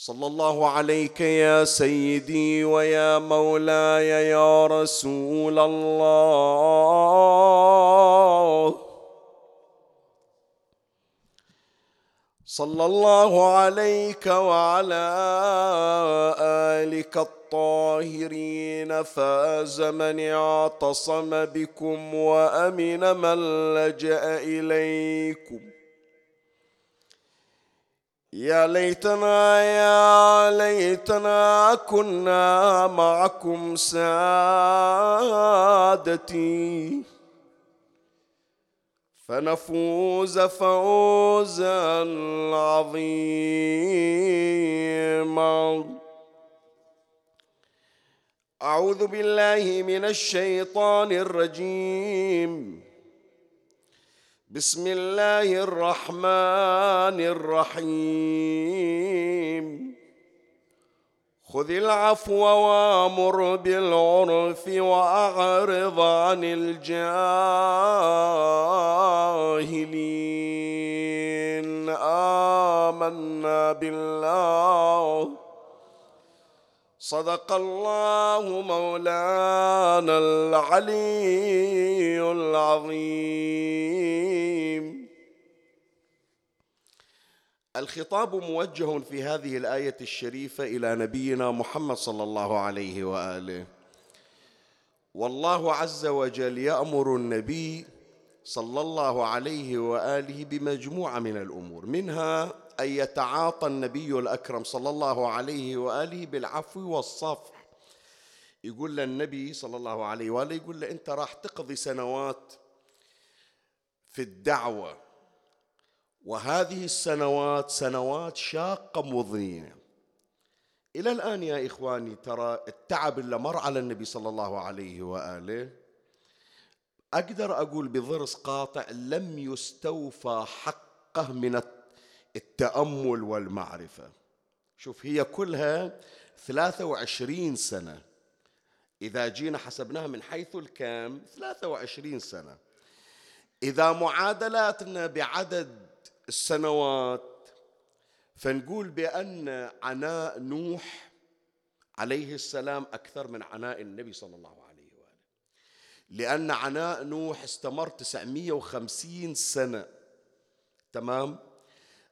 صلى الله عليك يا سيدي ويا مولاي يا رسول الله. صلى الله عليك وعلى آلك الطاهرين. فاز من اعتصم بكم وأمن من لجأ إليكم. يا ليتنا يا ليتنا كنا معكم سادتي. فنفوز فوزا عظيما. أعوذ بالله من الشيطان الرجيم. بسم الله الرحمن الرحيم. خذ العفو وامر بالعرف وأعرض عن الجاهلين. آمنا بالله. صدق الله مولانا العلي العظيم. الخطاب موجه في هذه الآية الشريفة إلى نبينا محمد صلى الله عليه وآله. والله عز وجل يأمر النبي صلى الله عليه وآله بمجموعة من الأمور منها أن يتعاطى النبي الأكرم صلى الله عليه وآله بالعفو والصفح. يقول للنبي صلى الله عليه وآله يقول له أنت راح تقضي سنوات في الدعوة وهذه السنوات سنوات شاقة مضنية. إلى الآن يا إخواني ترى التعب اللي مر على النبي صلى الله عليه وآله أقدر أقول بضرس قاطع لم يستوفى حقه من التأمل والمعرفة. شوف هي كلها 23 سنة. إذا جينا حسبناها من حيث الكام؟ 23 سنة. إذا معادلاتنا بعدد السنوات فنقول بأن عناء نوح عليه السلام أكثر من عناء النبي صلى الله عليه وآله. لأن عناء نوح استمر 950 سنة. تمام؟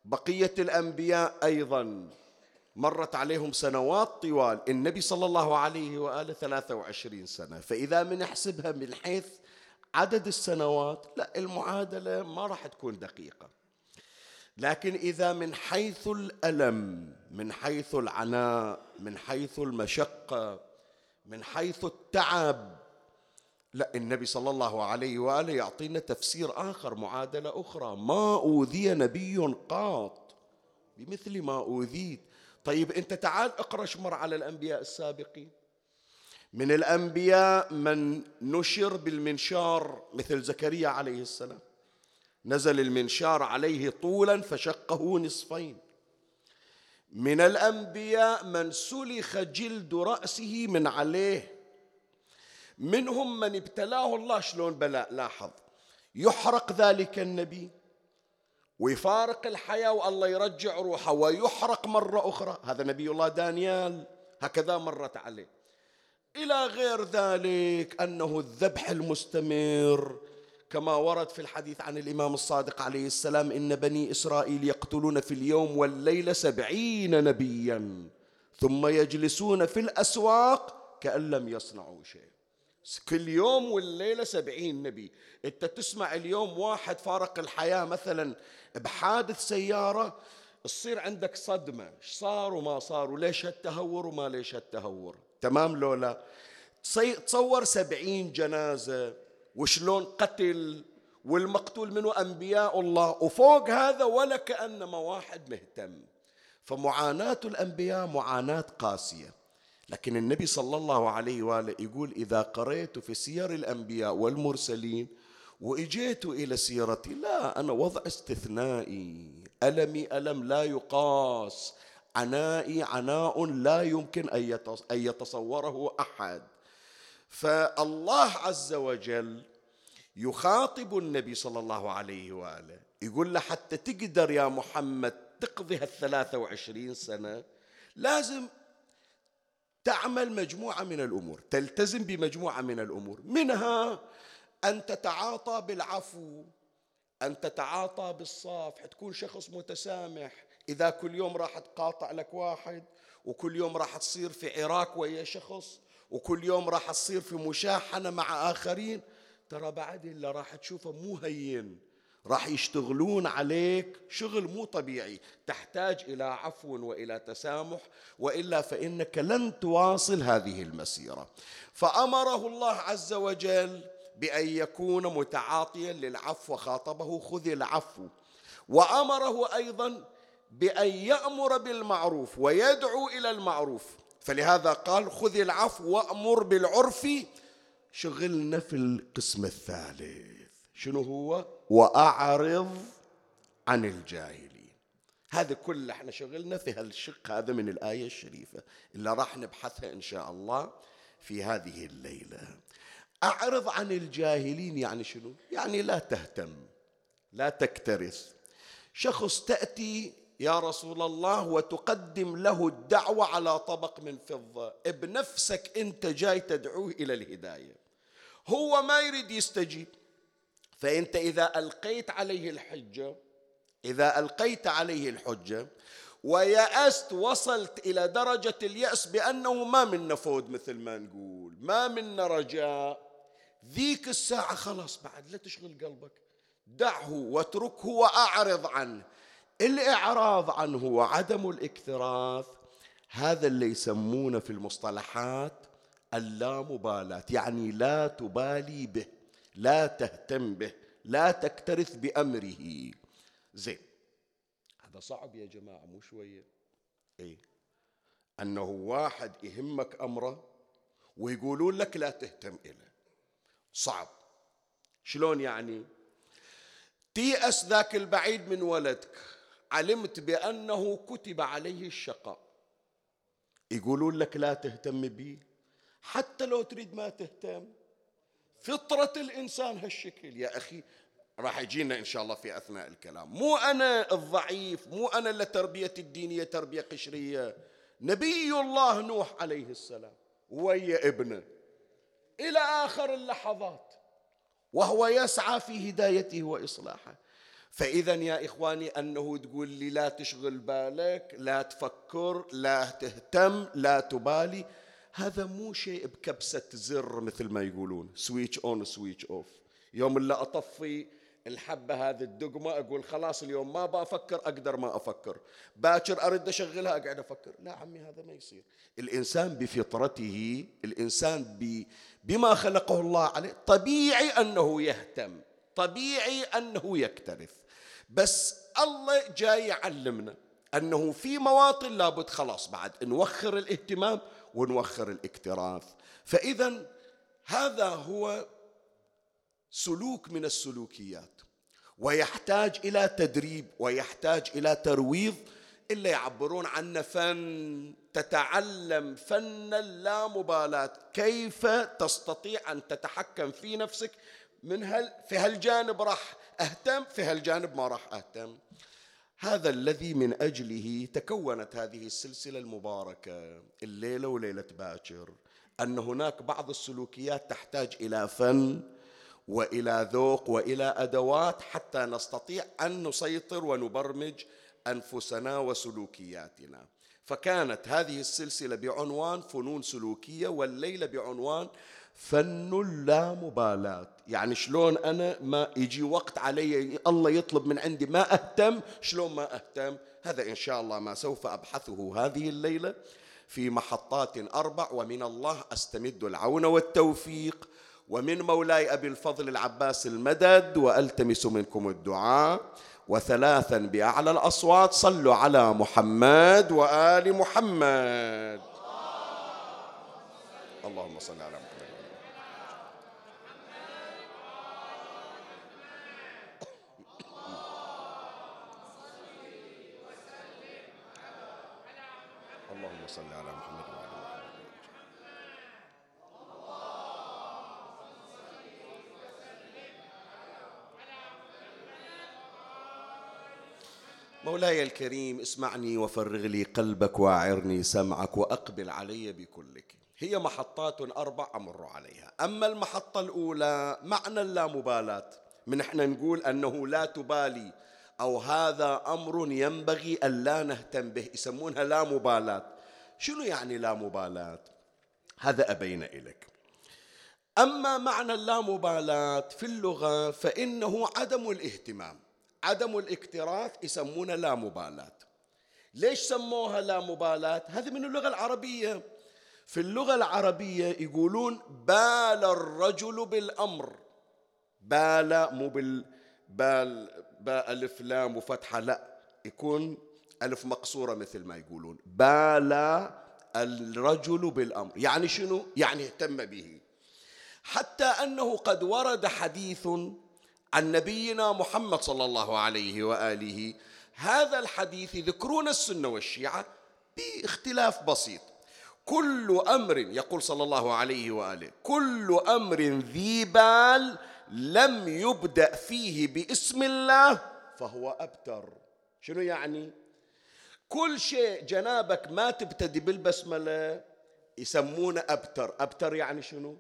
بقية الأنبياء أيضا مرت عليهم سنوات طوال. النبي صلى الله عليه وآله 23 سنة. فإذا بنحسبها من حيث عدد السنوات لا المعادلة ما راح تكون دقيقة. لكن إذا من حيث الألم من حيث العناء من حيث المشقة من حيث التعب لا النبي صلى الله عليه وآله يعطينا تفسير آخر معادلة أخرى. ما أوذي نبي قاط بمثل ما أوذيت. طيب أنت تعال اقرأ شمر على الأنبياء السابقين. من الأنبياء من نشر بالمنشار مثل زكريا عليه السلام. نزل المنشار عليه طولا فشقه نصفين. من الأنبياء من سلخ جلد رأسه من عليه منهم من ابتلاه الله. شلون بلاء لاحظ؟ يحرق ذلك النبي ويفارق الحياة والله يرجع روحه ويحرق مرة أخرى. هذا نبي الله دانيال. هكذا مرت عليه. إلى غير ذلك أنه الذبح المستمر كما ورد في الحديث عن الإمام الصادق عليه السلام إن بني إسرائيل يقتلون في اليوم والليلة سبعين نبيا ثم يجلسون في الأسواق كأن لم يصنعوا شيء كل يوم والليلة سبعين نبي. أنت تسمع اليوم واحد فارق الحياة مثلا بحادث سيارة تصير عندك صدمة. إيش صار وما صار؟ وليش هالتهور وما ليش هالتهور؟ تمام لولا تصور سبعين جنازة وشلون قتل والمقتول منه أنبياء الله. وفوق هذا ولا كأنما واحد مهتم. فمعاناة الأنبياء معاناة قاسية. لكن النبي صلى الله عليه وآله يقول إذا قريت في سير الأنبياء والمرسلين وإجيت إلى سيرتي لا أنا وضع استثنائي. ألمي ألم لا يقاس. عنائي عناء لا يمكن أن يتصوره أحد. فالله عز وجل يخاطب النبي صلى الله عليه وآله. يقول له حتى تقدر يا محمد تقضي هالثلاثة وعشرين سنة لازم تعمل مجموعة من الأمور تلتزم بمجموعة من الأمور منها أن تتعاطى بالعفو أن تتعاطى بالصافح تكون شخص متسامح. إذا كل يوم راح تقاطع لك واحد وكل يوم راح تصير في عراك ويا شخص وكل يوم راح تصير في مشاحنة مع آخرين ترى بعد اللي راح تشوفه مو هين. راح يشتغلون عليك شغل مو طبيعي. تحتاج إلى عفو وإلى تسامح وإلا فإنك لن تواصل هذه المسيرة. فأمره الله عز وجل بأن يكون متعاطيا للعفو وخاطبه خذ العفو. وأمره أيضا بأن يأمر بالمعروف ويدعو إلى المعروف. فلهذا قال خذ العفو وأمر بالعرف. شغلنا في القسم الثالث. شنو هو؟ وأعرض عن الجاهلين. هذا كله إحنا شغلنا في هالشق هذا من الآية الشريفة اللي راح نبحثها إن شاء الله في هذه الليلة. أعرض عن الجاهلين يعني شنو؟ يعني لا تهتم لا تكترث. شخص تأتي يا رسول الله وتقدم له الدعوة على طبق من فضة بنفسك أنت جاي تدعوه إلى الهداية. هو ما يريد يستجيب. فأنت إذا ألقيت عليه الحجة إذا ألقيت عليه الحجة ويأست وصلت إلى درجة اليأس بأنه ما منا فود مثل ما نقول ما منا رجاء ذيك الساعة خلاص بعد لا تشغل قلبك. دعه واتركه وأعرض عنه. الإعراض عنه وعدم الاكتراث هذا اللي يسمونه في المصطلحات اللامبالاة يعني لا تبالي به. لا تهتم به لا تكترث بأمره. زين. هذا صعب يا جماعة مو شوية. اي أنه واحد يهمك أمره ويقولون لك لا تهتم إليه. صعب. شلون يعني؟ تيأس ذاك البعيد من ولدك. علمت بأنه كتب عليه الشقاء. يقولون لك لا تهتم به حتى لو تريد ما تهتم. فطرة الإنسان هالشكل. يا أخي راح يجينا إن شاء الله في أثناء الكلام. مو أنا الضعيف مو أنا اللي تربيتي الدينية تربية قشرية. نبي الله نوح عليه السلام ويا ابنه إلى آخر اللحظات وهو يسعى في هدايته وإصلاحه. فإذا يا إخواني أنه تقول لي لا تشغل بالك لا تفكر لا تهتم لا تبالي. هذا مو شيء بكبسة زر مثل ما يقولون. switch on switch off يوم اللي أطفي الحبة هذه الدقمة أقول خلاص اليوم ما بفكر أقدر ما أفكر. باكر أرد أشغلها أقعد أفكر. لا عمي هذا ما يصير. الإنسان بفطرته الإنسان بما خلقه الله عليه طبيعي أنه يهتم. طبيعي أنه يكترث. بس الله جاي يعلمنا أنه في مواطن لابد خلاص بعد نوخر الاهتمام ونوخر الاكتراث. فإذا هذا هو سلوك من السلوكيات. ويحتاج إلى تدريب ويحتاج إلى ترويض إلا يعبرون عنه فن تتعلم فن اللامبالاة كيف تستطيع أن تتحكم في نفسك من هل في هالجانب راح أهتم في هالجانب ما راح أهتم. هذا الذي من أجله تكونت هذه السلسلة المباركة الليلة وليلة باكر أن هناك بعض السلوكيات تحتاج إلى فن وإلى ذوق وإلى أدوات حتى نستطيع أن نسيطر ونبرمج أنفسنا وسلوكياتنا. فكانت هذه السلسلة بعنوان فنون سلوكية والليلة بعنوان فن اللامبالاة يعني شلون أنا ما يجي وقت علي الله يطلب من عندي ما أهتم شلون ما أهتم؟ هذا إن شاء الله ما سوف أبحثه هذه الليلة في محطات أربع ومن الله أستمد العون والتوفيق. ومن مولاي أبي الفضل العباس المدد وألتمس منكم الدعاء. وثلاثا بأعلى الأصوات صلوا على محمد وآل محمد. اللهم صل على محمد اللهم صل على محمد وعلى محمد مولاي الكريم اسمعني وفرغ لي قلبك وأعرني سمعك وأقبل علي بكلك. هي محطات أربع أمر عليها. أما المحطة الأولى معنى اللامبالاة. من إحنا نقول أنه لا تبالي أو هذا أمر ينبغي أن لا نهتم به. يسمونها لا مبالاه شنو يعني لا مبالاه هذا أبين إليك. أما معنى اللامبالاة في اللغة فإنه عدم الاهتمام. عدم الاكتراث يسمونه لا مبالاة. ليش سموها لا مبالاة؟ هذه من اللغة العربية. في اللغة العربية يقولون بال الرجل بالأمر. بال مو بال بال باء ألف لام وفتحة لا. يكون ألف مقصورة مثل ما يقولون. بال الرجل بالأمر. يعني شنو؟ يعني اهتم به. حتى أنه قد ورد حديث عن نبينا محمد صلى الله عليه وآله. هذا الحديث يذكرون السنة والشيعة باختلاف بسيط. كل أمر يقول صلى الله عليه وآله كل أمر ذي بال لم يبدأ فيه باسم الله فهو أبتر. شنو يعني؟ كل شيء جنابك ما تبتدي بالبسملة يسمونه أبتر. أبتر يعني شنو؟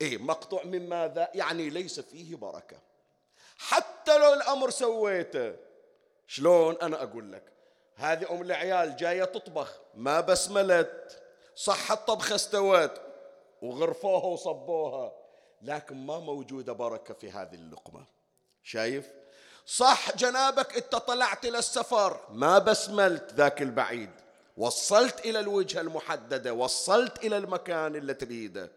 إيه مقطوع من ماذا؟ يعني ليس فيه بركة. حتى لو الأمر سويته شلون أنا أقول لك؟ هذه أم العيال جاية تطبخ ما بسملت صح الطبخة استوت وغرفوها وصبوها لكن ما موجودة بركة في هذه اللقمة. شايف؟ صح جنابك أنت طلعت إلى السفر ما بسملت ذاك البعيد وصلت إلى الوجهة المحددة وصلت إلى المكان اللي تريده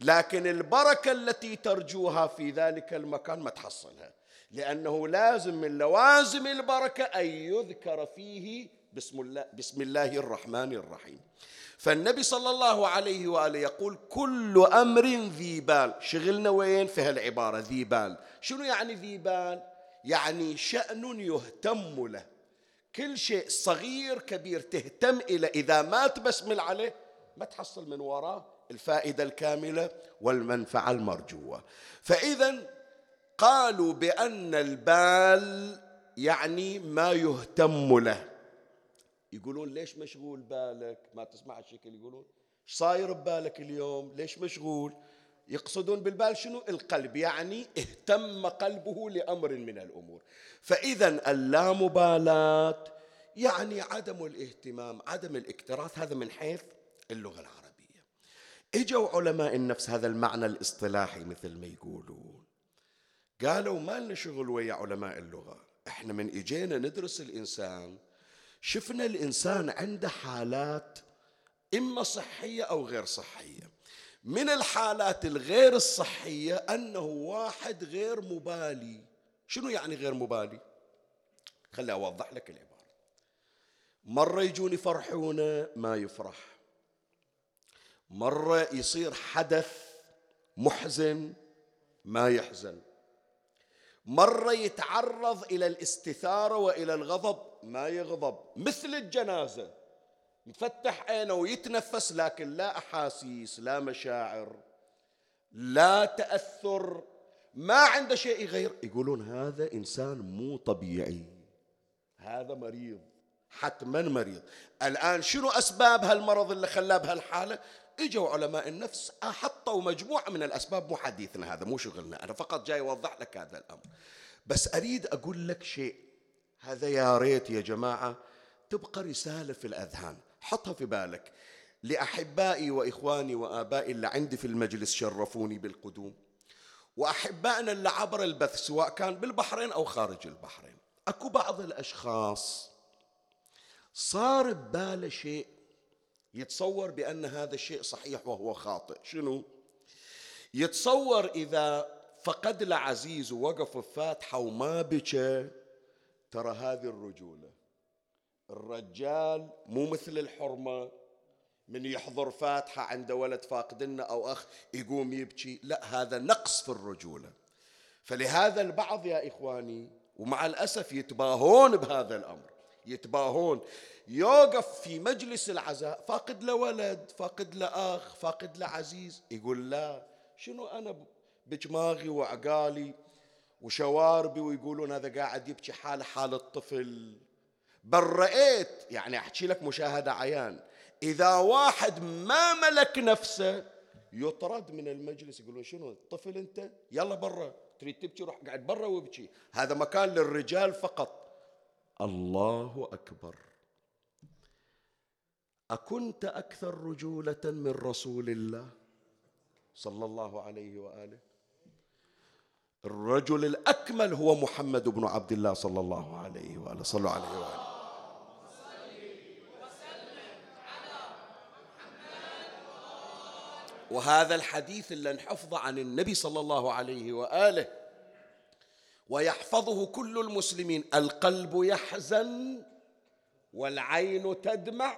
لكن البركة التي ترجوها في ذلك المكان ما تحصلها. لأنه لازم من لوازم البركة أن يذكر فيه بسم الله, بسم الله الرحمن الرحيم. فالنبي صلى الله عليه وآله يقول كل أمر ذي بال. شغلنا وين؟ في هالعبارة ذي بال. شنو يعني ذي بال؟ يعني شأن يهتم له. كل شيء صغير كبير تهتم إلى إذا ما تبسمل عليه ما تحصل من وراه الفائدة الكاملة والمنفعة المرجوة. فإذا قالوا بأن البال يعني ما يهتم له. يقولون ليش مشغول بالك؟ ما تسمع الشكل يقولون. صاير ببالك اليوم؟ ليش مشغول؟ يقصدون بالبال شنو؟ القلب. يعني اهتم قلبه لأمر من الأمور. فإذا اللامبالاة يعني عدم الاهتمام عدم الاكتراث هذا من حيث اللغة العربية. إجوا علماء النفس هذا المعنى الاصطلاحي مثل ما يقولون. قالوا ما لنا شغل ويا علماء اللغة. إحنا من إجينا ندرس الإنسان شفنا الإنسان عنده حالات إما صحية أو غير صحية. من الحالات الغير الصحية أنه واحد غير مبالي. شنو يعني غير مبالي؟ خلي أوضح لك العبارة. مرة يجون يفرحونه ما يفرح. مرة يصير حدث محزن ما يحزن. مرة يتعرض إلى الاستثارة وإلى الغضب ما يغضب. مثل الجنازة مفتح عينه ويتنفس لكن لا أحاسيس لا مشاعر لا تأثر ما عنده شيء يغير. يقولون هذا إنسان مو طبيعي. هذا مريض حتما مريض. الآن شنو أسباب هالمرض اللي خلاه بهالحالة؟ إجوا علماء النفس حطوا مجموعة من الأسباب مو حديثنا هذا مو شغلنا أنا فقط جاي أوضح لك هذا الأمر. بس أريد أقول لك شيء هذا يا ريت يا جماعة تبقى رسالة في الأذهان حطها في بالك. لأحبائي وإخواني وآبائي اللي عندي في المجلس شرفوني بالقدوم وأحبائنا اللي عبر البث سواء كان بالبحرين أو خارج البحرين. أكو بعض الأشخاص صار بباله شيء يتصور بأن هذا الشيء صحيح وهو خاطئ. شنو؟ يتصور إذا فقد العزيز ووقف الفاتحة وما بكى ترى هذه الرجولة. الرجال مو مثل الحرمة. من يحضر فاتحة عند ولد فاقدنا أو أخ يقوم يبكي. لا هذا نقص في الرجولة. فلهذا البعض يا إخواني ومع الأسف يتباهون بهذا الأمر. يتباهون. يوقف في مجلس العزاء فاقد له ولد فاقد له أخ فاقد له عزيز يقول لا. شنو أنا بجماغي وعقالي وشواربي ويقولون هذا قاعد يبكي حاله حال الطفل. بل رأيت يعني أحكي لك مشاهدة عيان إذا واحد ما ملك نفسه يطرد من المجلس يقولون شنو الطفل أنت؟ يلا برا تريد تبكي روح قاعد برا وابكي. هذا مكان للرجال فقط. الله أكبر أكنت أكثر رجولة من رسول الله صلى الله عليه وآله الرجل الأكمل هو محمد بن عبد الله صلى الله عليه وآله صلوا عليه وآله وهذا الحديث اللي نحفظه عن النبي صلى الله عليه وآله. ويحفظه كل المسلمين. القلب يحزن والعين تدمع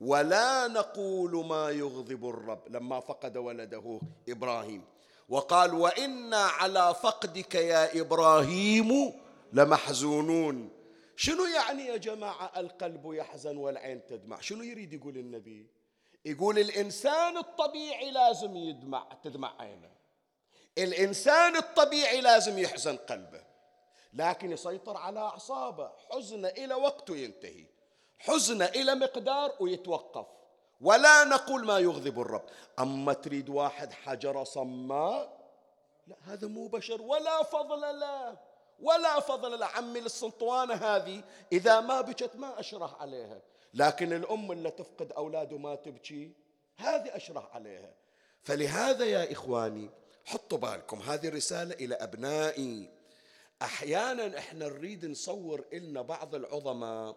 ولا نقول ما يغضب الرب. لما فقد ولده إبراهيم. وقال وإنا على فقدك يا إبراهيم لمحزونون. شنو يعني يا جماعة القلب يحزن والعين تدمع؟ شنو يريد يقول النبي؟ يقول الإنسان الطبيعي لازم يدمع تدمع عينه. الإنسان الطبيعي لازم يحزن قلبه لكن يسيطر على أعصابه. حزن إلى وقت ينتهي حزن إلى مقدار ويتوقف ولا نقول ما يغضب الرب. أما تريد واحد حجر صماء؟ لا هذا مو بشر ولا فضل له ولا فضل له. عمي هذه إذا ما بكت ما أشرح عليها. لكن الأم اللي تفقد أولاده ما تبكي هذه أشرح عليها. فلهذا يا إخواني حطوا بالكم هذه رسالة إلى أبنائي. أحيانا إحنا نريد نصور إلنا بعض العظماء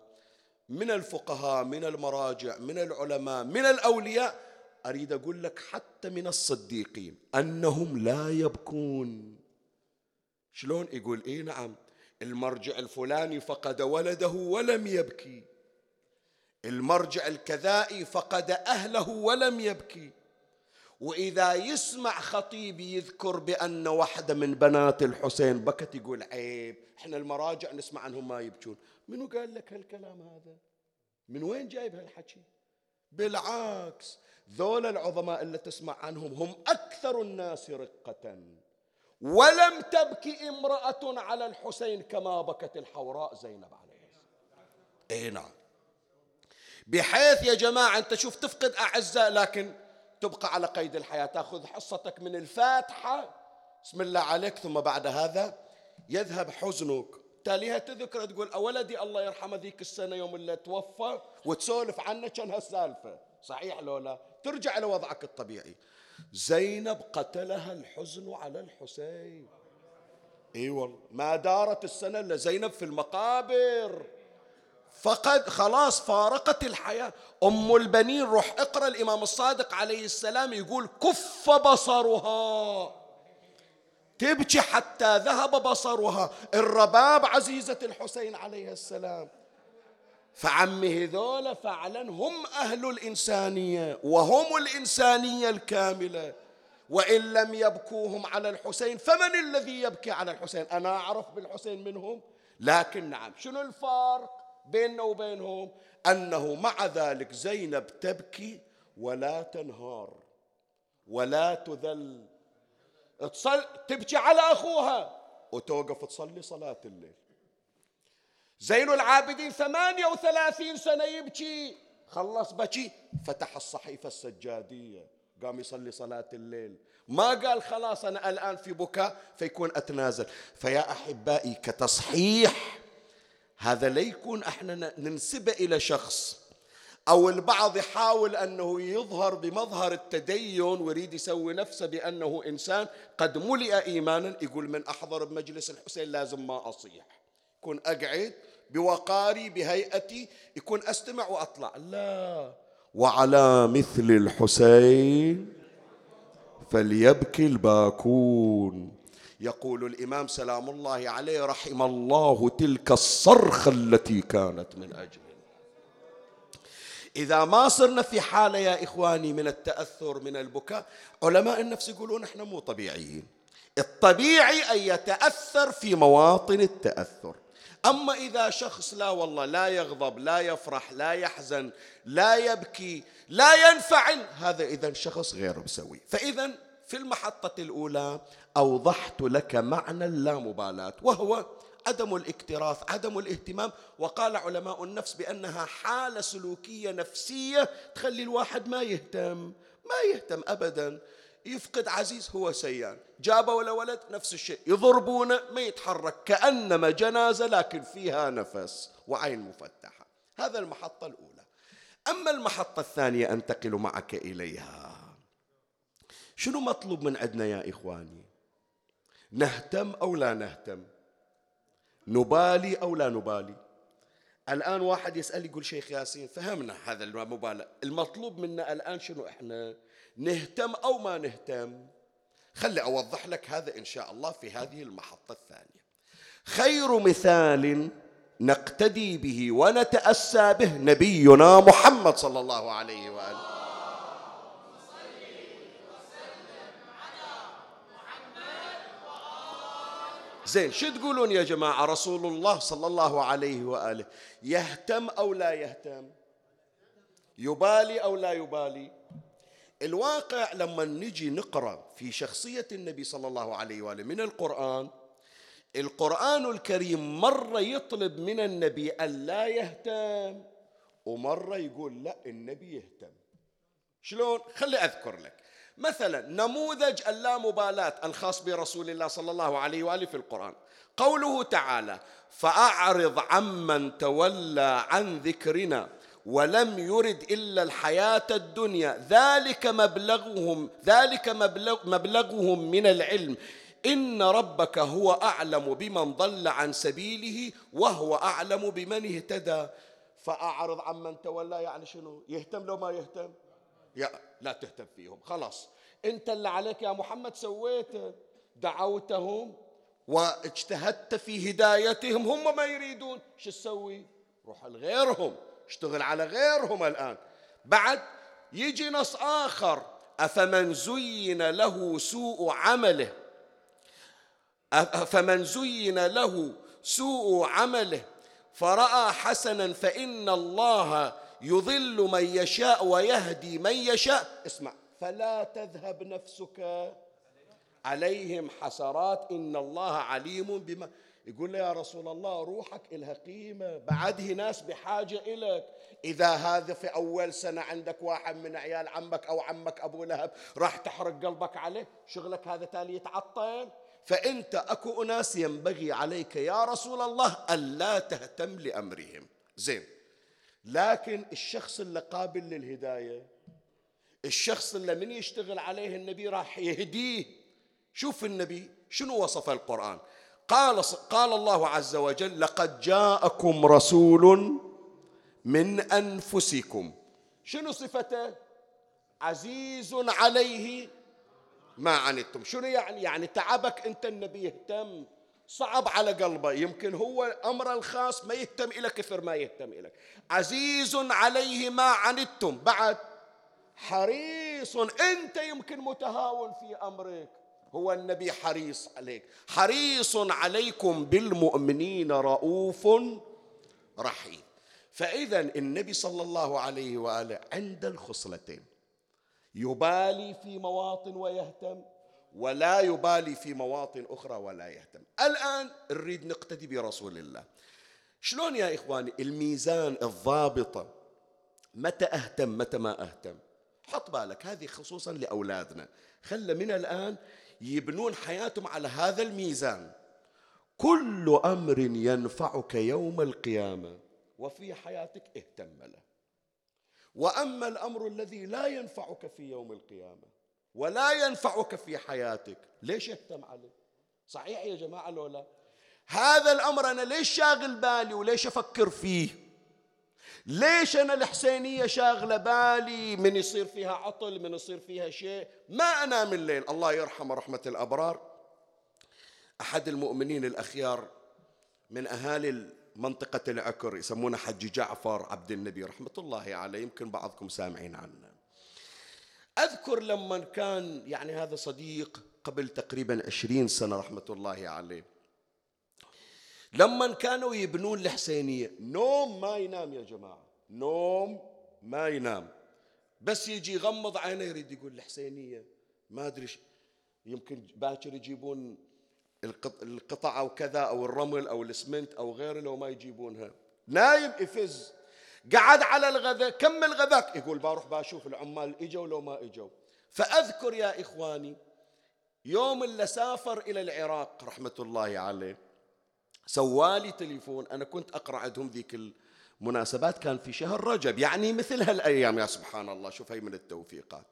من الفقهاء من المراجع من العلماء من الأولياء. أريد أقول لك حتى من الصديقين أنهم لا يبكون. شلون؟ يقول إيه نعم. المرجع الفلاني فقد ولده ولم يبكي. المرجع الكذائي فقد أهله ولم يبكي. وإذا يسمع خطيب يذكر بأن واحدة من بنات الحسين بكت يقول عيب إحنا المراجع نسمع عنهم ما يبكون. منو قال لك هالكلام هذا؟ من وين جايب هالحكي؟ بالعكس ذول العظماء اللي تسمع عنهم هم أكثر الناس رقة. ولم تبكي امرأة على الحسين كما بكت الحوراء زينب عليه السلام. إي نعم. بحيث يا جماعة أنت شوف تفقد أعزاء لكن تبقى على قيد الحياة. تأخذ حصتك من الفاتحة. بسم الله عليك. ثم بعد هذا يذهب حزنك. تاليها تذكر تقول ولدي الله يرحمه ذيك السنة يوم اللي توفى وتسولف عنه كان هالسالفة. صحيح لو لا؟ ترجع لوضعك الطبيعي. زينب قتلها الحزن على الحسين. إي والله ما دارت السنة إلا زينب في المقابر. فقد خلاص فارقت الحياة. أم البنين روح اقرأ الإمام الصادق عليه السلام يقول كف بصرها. تبكي حتى ذهب بصرها. الرباب عزيزة الحسين عليه السلام. فعمه ذولا فعلا هم أهل الإنسانية وهم الإنسانية الكاملة. وإن لم يبكوهم على الحسين فمن الذي يبكي على الحسين؟ أنا أعرف بالحسين منهم؟ لكن نعم شنو الفارق؟ بيننا وبينهم أنه مع ذلك زينب تبكي ولا تنهار ولا تذل. تصل تبكي على أخوها وتوقف تصلي صلاة الليل. زين العابدين ثمانية وثلاثين سنة يبكي. خلص بكي. فتح الصحيفة السجادية. قام يصلي صلاة الليل. ما قال خلاص أنا الآن في بكاء فيكون أتنازل. فيا أحبائي كتصحيح هذا لا يكون إحنا ننسبه إلى شخص. أو البعض يحاول أنه يظهر بمظهر التدين ويريد يسوي نفسه بأنه إنسان قد ملئ إيمانا يقول من أحضر بمجلس الحسين لازم ما أصيح. يكون أقعد بوقاري بهيئتي يكون أستمع وأطلع. لا. وعلى مثل الحسين فليبكي الباكون. يقول الإمام سلام الله عليه رحم الله تلك الصرخة التي كانت من أجله إذا ما صرنا في حالة يا إخواني من التأثر من البكاء علماء النفس يقولون إحنا مو طبيعيين. الطبيعي أن يتأثر في مواطن التأثر. أما إذا شخص لا والله لا يغضب لا يفرح لا يحزن لا يبكي لا ينفعل هذا إذا شخص غير مسوي. فإذا في المحطة الأولى أوضحت لك معنى اللامبالاة وهو عدم الاكتراث عدم الاهتمام. وقال علماء النفس بأنها حالة سلوكية نفسية تخلي الواحد ما يهتم ما يهتم أبدا. يفقد عزيز هو سيان. جابه ولا ولد نفس الشيء. يضربونه ما يتحرك كأنما جنازة لكن فيها نفس وعين مفتحة. هذا المحطة الأولى. أما المحطة الثانية أنتقل معك إليها. شنو مطلوب من عندنا يا إخواني؟ نهتم أو لا نهتم؟ نبالي أو لا نبالي؟ الآن واحد يسأل يقول شيخ ياسين فهمنا هذا المبالاة المطلوب منا الآن شنو إحنا؟ نهتم أو ما نهتم؟ خلي أوضح لك هذا إن شاء الله في هذه المحطة الثانية. خير مثال نقتدي به ونتأسى به نبينا محمد صلى الله عليه وآله زين شو تقولون يا جماعة رسول الله صلى الله عليه وآله؟ يهتم أو لا يهتم؟ يبالي أو لا يبالي؟ الواقع لما نجي نقرأ في شخصية النبي صلى الله عليه وآله من القرآن القرآن الكريم مرة يطلب من النبي أن لا يهتم ومرة يقول لا النبي يهتم. شلون؟ خلي أذكر لك. مثلا نموذج اللامبالاة الخاص برسول الله صلى الله عليه وآله في القرآن. قوله تعالى فأعرض عمن تولى عن ذكرنا ولم يرد إلا الحياة الدنيا ذلك مبلغهم ذلك مبلغ مبلغهم من العلم. إن ربك هو أعلم بمن ضل عن سبيله وهو أعلم بمن اهتدى. فأعرض عمن تولى يعني شنو؟ يهتم لو ما يهتم؟ يا لا تهتم فيهم. خلاص. انت اللي عليك يا محمد سويته دعوتهم واجتهدت في هدايتهم. هم ما يريدون. شو تسوي؟ روح لغيرهم. اشتغل على غيرهم الآن. بعد يجي نص آخر. أفمن زين له سوء عمله؟ فمن زين له سوء عمله؟ فرأى حسنا فإن الله يضل من يشاء ويهدي من يشاء. اسمع. فلا تذهب نفسك عليهم حسرات. إن الله عليم بما يقول له يا رسول الله روحك إلها قيمة بعده ناس بحاجة إلك إذا هذا في أول سنة عندك واحد من عيال عمك أو عمك أبو لهب راح تحرق قلبك عليه شغلك هذا تالي يتعطل. فأنت أكو أناس ينبغي عليك يا رسول الله ألا تهتم لأمرهم. زين. لكن الشخص اللي قابل للهداية الشخص اللي من يشتغل عليه النبي راح يهديه. شوف النبي شنو وصف القرآن. قال قال الله عز وجل لقد جاءكم رسول من أنفسكم. شنو صفته؟ عزيز عليه. ما عنتم. شنو يعني؟ يعني تعبك أنت النبي يهتم صعب على قلبه. يمكن هو أمر الخاص ما يهتم إلى كثر ما يهتم إليك عزيز عليه ما عنتم. بعد حريص. أنت يمكن متهاون في أمرك. هو النبي حريص عليك. حريص عليكم بالمؤمنين رؤوف رحيم. فإذا النبي صلى الله عليه وآله عند الخصلتين يبالي في مواطن ويهتم. ولا يبالي في مواطن أخرى ولا يهتم. الآن نريد نقتدي برسول الله. شلون يا إخواني الميزان الضابطة متى أهتم متى ما أهتم؟ حط بالك هذه خصوصا لأولادنا. خلى من الآن يبنون حياتهم على هذا الميزان. كل أمر ينفعك يوم القيامة وفي حياتك اهتم له. وأما الأمر الذي لا ينفعك في يوم القيامة ولا ينفعك في حياتك. ليش يهتم عليه صحيح يا جماعة لولا هذا الأمر أنا ليش شاغل بالي وليش أفكر فيه؟ ليش أنا الحسينية شاغلة بالي؟ من يصير فيها عطل من يصير فيها شيء؟ ما أنام الليل. الله يرحم رحمة الأبرار. أحد المؤمنين الأخيار من أهالي منطقة العكر يسمونه حج جعفر عبد النبي رحمة الله عليه يمكن بعضكم سامعين عنه. أذكر لما كان يعني هذا صديق قبل تقريبا عشرين سنة رحمة الله عليه. لما كانوا يبنون الحسينية نوم ما ينام يا جماعة نوم ما ينام. بس يجي يغمض عينه يريد يقول الحسينية ما أدري يمكن باكر يجيبون القطع أو كذا أو الرمل أو الاسمنت أو غيره لو ما يجيبونها. نايم يفز. قعد على الغذاء كمل غذاك يقول بروح بشوف العمال إجوا لو ما إجوا. فأذكر يا إخواني يوم اللي سافر إلى العراق رحمة الله عليه سوالي تليفون. أنا كنت اقرا عندهم ذيك المناسبات كان في شهر رجب يعني مثل هالأيام يا سبحان الله شوف هي من التوفيقات.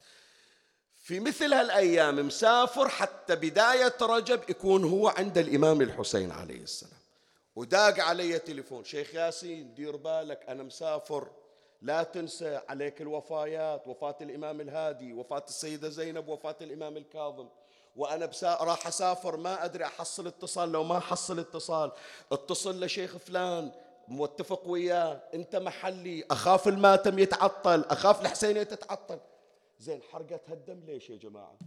في مثل هالأيام مسافر حتى بداية رجب يكون هو عند الإمام الحسين عليه السلام. وداق علي تليفون. شيخ ياسين دير بالك أنا مسافر. لا تنسى عليك الوفايات وفاة الإمام الهادي وفاة السيدة زينب وفاة الإمام الكاظم. وأنا بسا... راح أسافر ما أدري أحصل اتصال. لو ما حصل اتصال اتصل لشيخ فلان متفق وياه. أنت محلي أخاف الماتم يتعطل أخاف الحسينيه تتعطل. زين حرقتها الدم ليش يا جماعة؟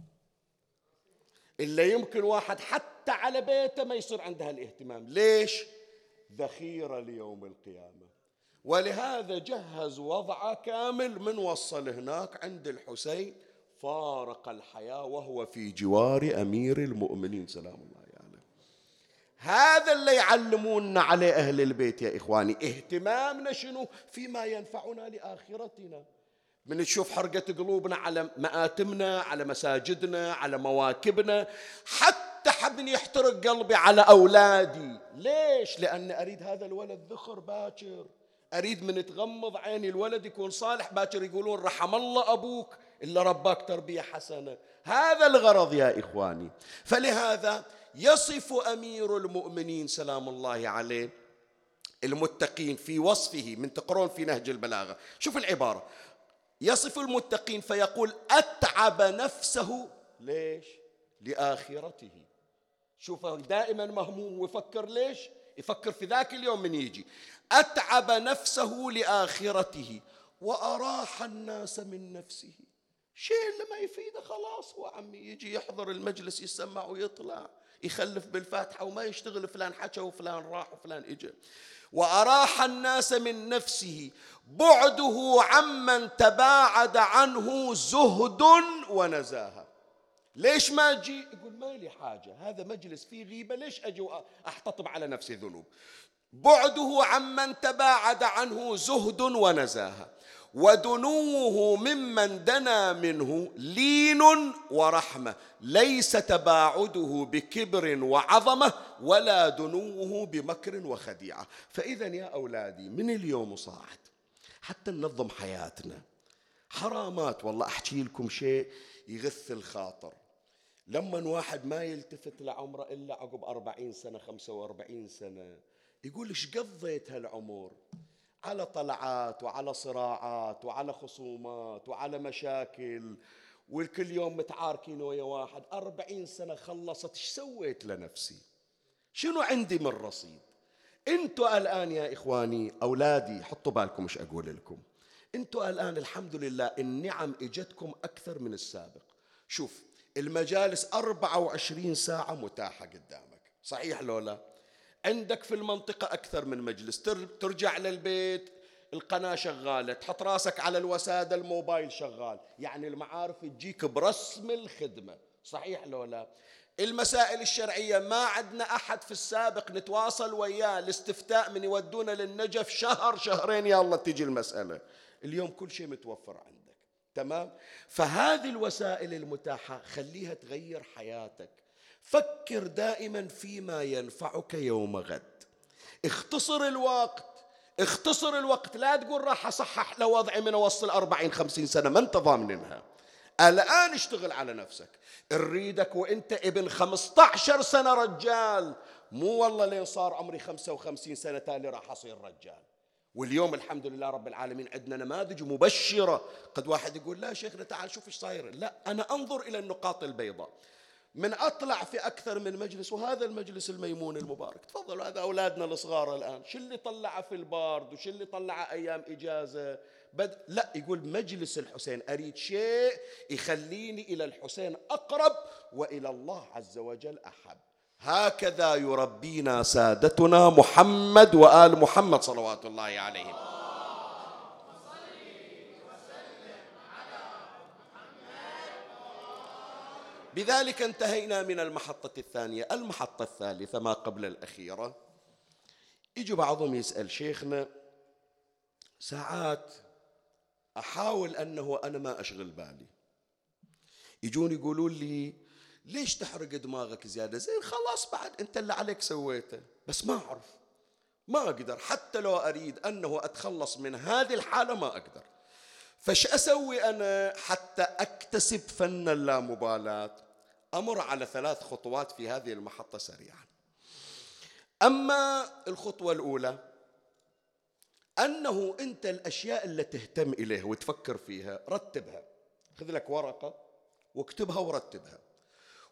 إلا يمكن واحد حتى على بيته ما يصير عنده الاهتمام ليش؟ ذخيرة ليوم القيامة. ولهذا جهز وضعه كامل من وصل هناك عند الحسين فارق الحياة وهو في جوار أمير المؤمنين. سلام الله عليه. هذا اللي يعلمونا عليه أهل البيت يا إخواني. اهتمامنا شنو؟ فيما ينفعنا لآخرتنا. من نشوف حرقة قلوبنا على مآتمنا على مساجدنا على مواكبنا. حتى حبني يحترق قلبي على أولادي. ليش؟ لأن أريد هذا الولد ذخر باكر. أريد من تغمض عيني الولد يكون صالح باكر يقولون رحم الله أبوك إلا رباك تربية حسنة. هذا الغرض يا إخواني. فلهذا يصف أمير المؤمنين سلام الله عليه المتقين في وصفه من تقرون في نهج البلاغة. شوف العبارة. يصف المتقين فيقول أتعب نفسه ليش؟ لآخرته. شوف دائما مهموم ويفكر ليش؟ يفكر في ذاك اليوم من يجي. أتعب نفسه لآخرته وأراح الناس من نفسه. شيء اللي ما يفيده خلاص. هو عمي يجي يحضر المجلس يسمع ويطلع يخلف بالفاتحة وما يشتغل فلان حكى وفلان راح وفلان إجا. وأراح الناس من نفسه. بعده عمن تباعد عنه زهد ونزاهه ليش ما أجي يقول ما لي حاجة؟ هذا مجلس فيه غيبة. ليش أجي احتطب على نفسي ذنوب؟ بعده عمن تباعد عنه زهد ونزاهه ودنوه ممن دنا منه لين ورحمة. ليس تباعده بكبر وعظمة ولا دنوه بمكر وخديعة. فاذا يا أولادي من اليوم صاعد. حتى ننظم حياتنا. حرامات والله أحكي لكم شيء يغث الخاطر. لما واحد ما يلتفت لعمره إلا عقب أربعين سنة خمسة وأربعين سنة يقول إيش قضيت هالعمر؟ على طلعات وعلى صراعات وعلى خصومات وعلى مشاكل والكل يوم متعاركين ويا واحد. أربعين سنة خلصت إيش سويت لنفسي؟ شنو عندي من رصيد؟ أنتوا الآن يا إخواني أولادي حطوا بالكم مش أقول لكم. أنتوا الآن الحمد لله النعم إجتكم أكثر من السابق. شوف المجالس 24 ساعة متاحة قدامك. صحيح لولا؟ عندك في المنطقة أكثر من مجلس. ترجع للبيت القناة شغالة تحط راسك على الوسادة الموبايل شغال. يعني المعارف تجيك برسم الخدمة. صحيح لولا المسائل الشرعية ما عندنا أحد في السابق نتواصل وياه. الاستفتاء من يودونا للنجف شهر شهرين يا الله تجي المسألة. اليوم كل شيء متوفر عندك. تمام؟ فهذه الوسائل المتاحة خليها تغير حياتك. فكر دائما فيما ينفعك يوم غد. اختصر الوقت اختصر الوقت. لا تقول راح أصحح له وضعي من أوصل أربعين خمسين سنة ما أنت ضامنها الآن اشتغل على نفسك. نريدك وأنت ابن 15 سنة رجال. مو والله لين صار عمري 55 سنة تالي راح أصير رجال. واليوم الحمد لله رب العالمين عندنا نماذج مبشرة. قد واحد يقول لا شيخنا تعال شوف إيش صاير. لا أنا أنظر إلى النقاط البيضاء. من أطلع في أكثر من مجلس وهذا المجلس الميمون المبارك. تفضلوا هذا أولادنا الصغار الآن. شو اللي طلعه في البارد؟ وشو اللي طلعه أيام إجازة؟ بد... لا يقول مجلس الحسين. أريد شيء يخليني إلى الحسين أقرب وإلى الله عز وجل أحب. هكذا يربينا سادتنا محمد وآل محمد صلوات الله عليهم. بذلك انتهينا من المحطة الثانية. المحطة الثالثة ما قبل الأخيرة. يجي بعضهم يسأل شيخنا ساعات أحاول أنه أنا ما أشغل بالي. يجون يقولون لي ليش تحرق دماغك زيادة؟ زين خلاص بعد أنت اللي عليك سويته. بس ما أعرف. ما أقدر. حتى لو أريد أنه أتخلص من هذه الحالة ما أقدر. فش أسوي أنا حتى أكتسب فن اللامبالاة؟ أمر على ثلاث خطوات في هذه المحطة سريعا. أما الخطوة الأولى أنه أنت الأشياء اللي تهتم إليها وتفكر فيها رتبها. خذ لك ورقة واكتبها ورتبها.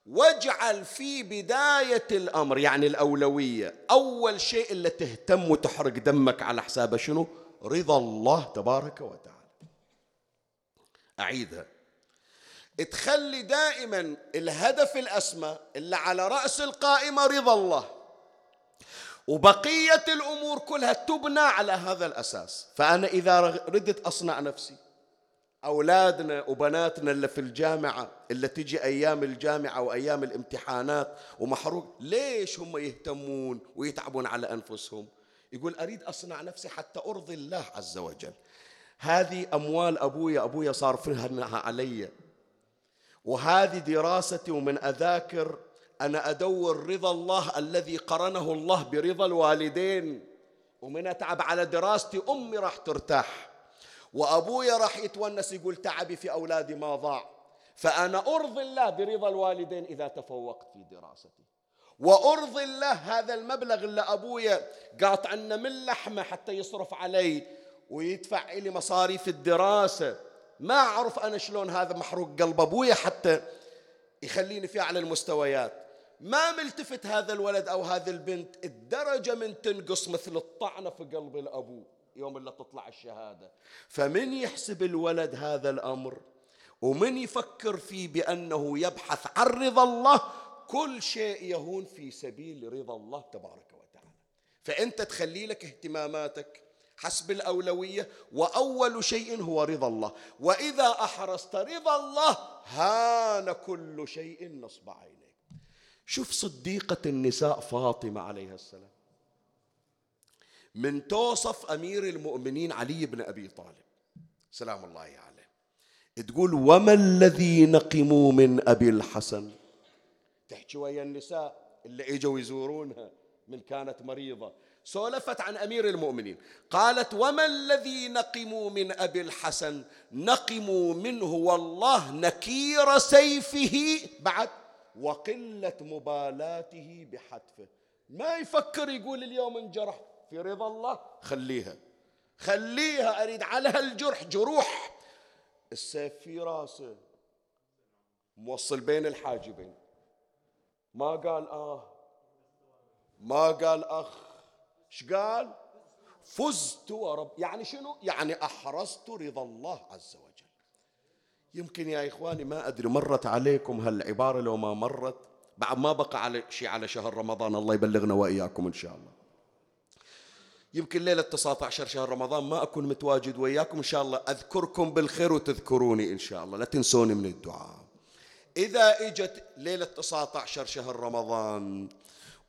واجعل في بداية الأمر يعني الأولوية أول شيء اللي تهتم وتحرق دمك على حسابه شنو؟ رضا الله تبارك وتعالى. أعيدها. تخلي دائما الهدف الأسمى اللي على رأس القائمة رضا الله. وبقية الأمور كلها تبنى على هذا الأساس. فأنا إذا ردت أصنع نفسي أولادنا وبناتنا اللي في الجامعة اللي تجي أيام الجامعة وأيام الامتحانات ومحروق ليش هم يهتمون ويتعبون على أنفسهم؟ يقول أريد أصنع نفسي حتى أرضي الله عز وجل. هذه أموال أبويا أبويا صار فيها علي. وهذه دراستي ومن أذاكر أنا أدور رضا الله الذي قرنه الله برضا الوالدين. ومن أتعب على دراستي أمي راح ترتاح. وأبويا راح يتونس يقول تعبي في أولادي ما ضاع. فأنا أرضي الله برضا الوالدين إذا تفوقت في دراستي. وأرضي الله هذا المبلغ اللي أبويا قاطع عنا من لحمة حتى يصرف علي ويدفع لي مصاريف الدراسة. ما أعرف أنا شلون هذا محروق قلب أبويا حتى يخليني في أعلى المستويات. ما ملتفت هذا الولد أو هذه البنت الدرجة من تنقص مثل الطعنة في قلب الأبو يوم اللي تطلع الشهادة. فمن يحسب الولد هذا الأمر ومن يفكر فيه بأنه يبحث عن رضا الله كل شيء يهون في سبيل رضا الله تبارك وتعالى. فأنت تخلي لك اهتماماتك حسب الأولوية وأول شيء هو رضا الله. وإذا أحرزت رضا الله هان كل شيء نصب عينيك. شوف صديقة النساء فاطمة عليها السلام. من توصف أمير المؤمنين علي بن أبي طالب. سلام الله عليه. تقول وما الذي نقموا من أبي الحسن؟ تحكي ويا النساء اللي إجوا يزورونها من كانت مريضة. سولفت عن أمير المؤمنين. قالت وما الذي نقموا من أبي الحسن؟ نقموا منه والله نكير سيفه بعد وقلة مبالاته بحتفه. ما يفكر يقول اليوم انجرح. في رضا الله خليها. خليها أريد على هالجرح جروح. السيف في راسه. موصل بين الحاجبين. ما قال آه. ما قال أخ. قال؟ فزت ورب يعني شنو؟ يعني أحرزت رضا الله عز وجل. يمكن يا إخواني ما أدري مرت عليكم هالعبارة لو ما مرت؟ بعد ما بقى على شيء على شهر رمضان الله يبلغنا وإياكم إن شاء الله. يمكن ليلة 19 شهر رمضان ما أكون متواجد وياكم إن شاء الله. أذكركم بالخير وتذكروني إن شاء الله لا تنسوني من الدعاء. إذا إجت ليلة 19 شهر رمضان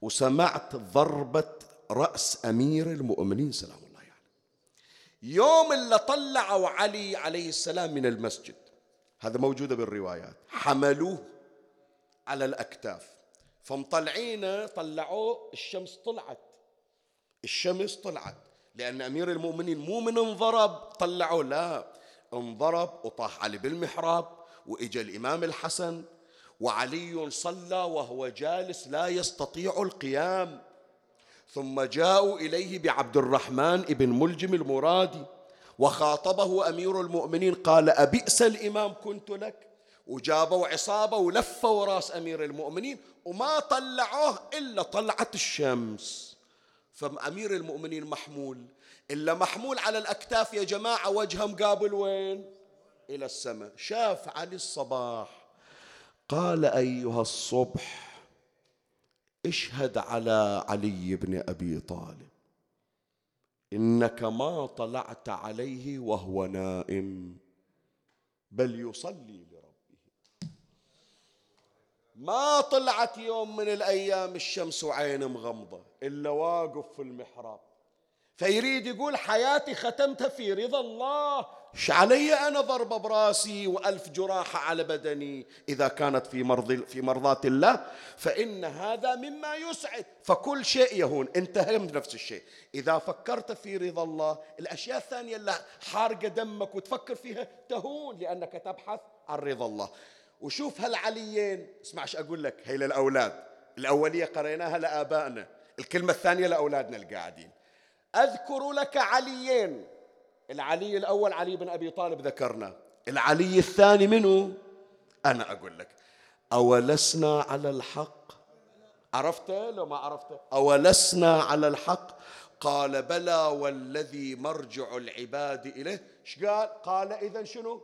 وسمعت ضربة رأس أمير المؤمنين سلام الله عليه. يعني. يوم اللي طلعوا علي عليه السلام من المسجد هذا موجودة بالروايات حملوه على الأكتاف. فمطلعينه طلعوه الشمس طلعت. الشمس طلعت لأن أمير المؤمنين مو من انضرب طلعوا لا. انضرب وطاح علي بالمحراب وإجا الإمام الحسن وعلي صلى وهو جالس لا يستطيع القيام. ثم جاءوا إليه بعبد الرحمن بن ملجم المرادي وخاطبه أمير المؤمنين قال أبئس الإمام كنت لك؟ وجابوا عصابة ولفوا رأس أمير المؤمنين وما طلعوه إلا طلعة الشمس. فأمير المؤمنين محمول إلا محمول على الأكتاف يا جماعة وجهه مقابل وين؟ إلى السماء. شاف علي الصباح قال أيها الصبح اشهد على علي بن أبي طالب. إنك ما طلعت عليه وهو نائم. بل يصلي ما طلعت يوم من الأيام الشمس وعين مغمضة إلا واقف في المحراب. فيريد يقول حياتي ختمتها في رضا الله. إيش علي أنا ضربة براسي وألف جراحة على بدني إذا كانت في مرض في مرضاة الله فإن هذا مما يسعد. فكل شيء يهون. أنت هم نفس الشيء. إذا فكرت في رضا الله الأشياء الثانية اللي حارقة دمك وتفكر فيها تهون لأنك تبحث عن رضا الله. وشوف هالعليين. اسمع إيش أقول لك هي للأولاد. الأولية قريناها لآبائنا. الكلمة الثانية لأولادنا القاعدين. أذكر لك عليين. العلي الأول علي بن أبي طالب ذكرنا. العلي الثاني منه أنا أقول لك. أولسنا على الحق. عرفته لو ما عرفته أولسنا على الحق. قال بلى والذي مرجع العباد إليه. إيش قال؟ قال اذا شنو؟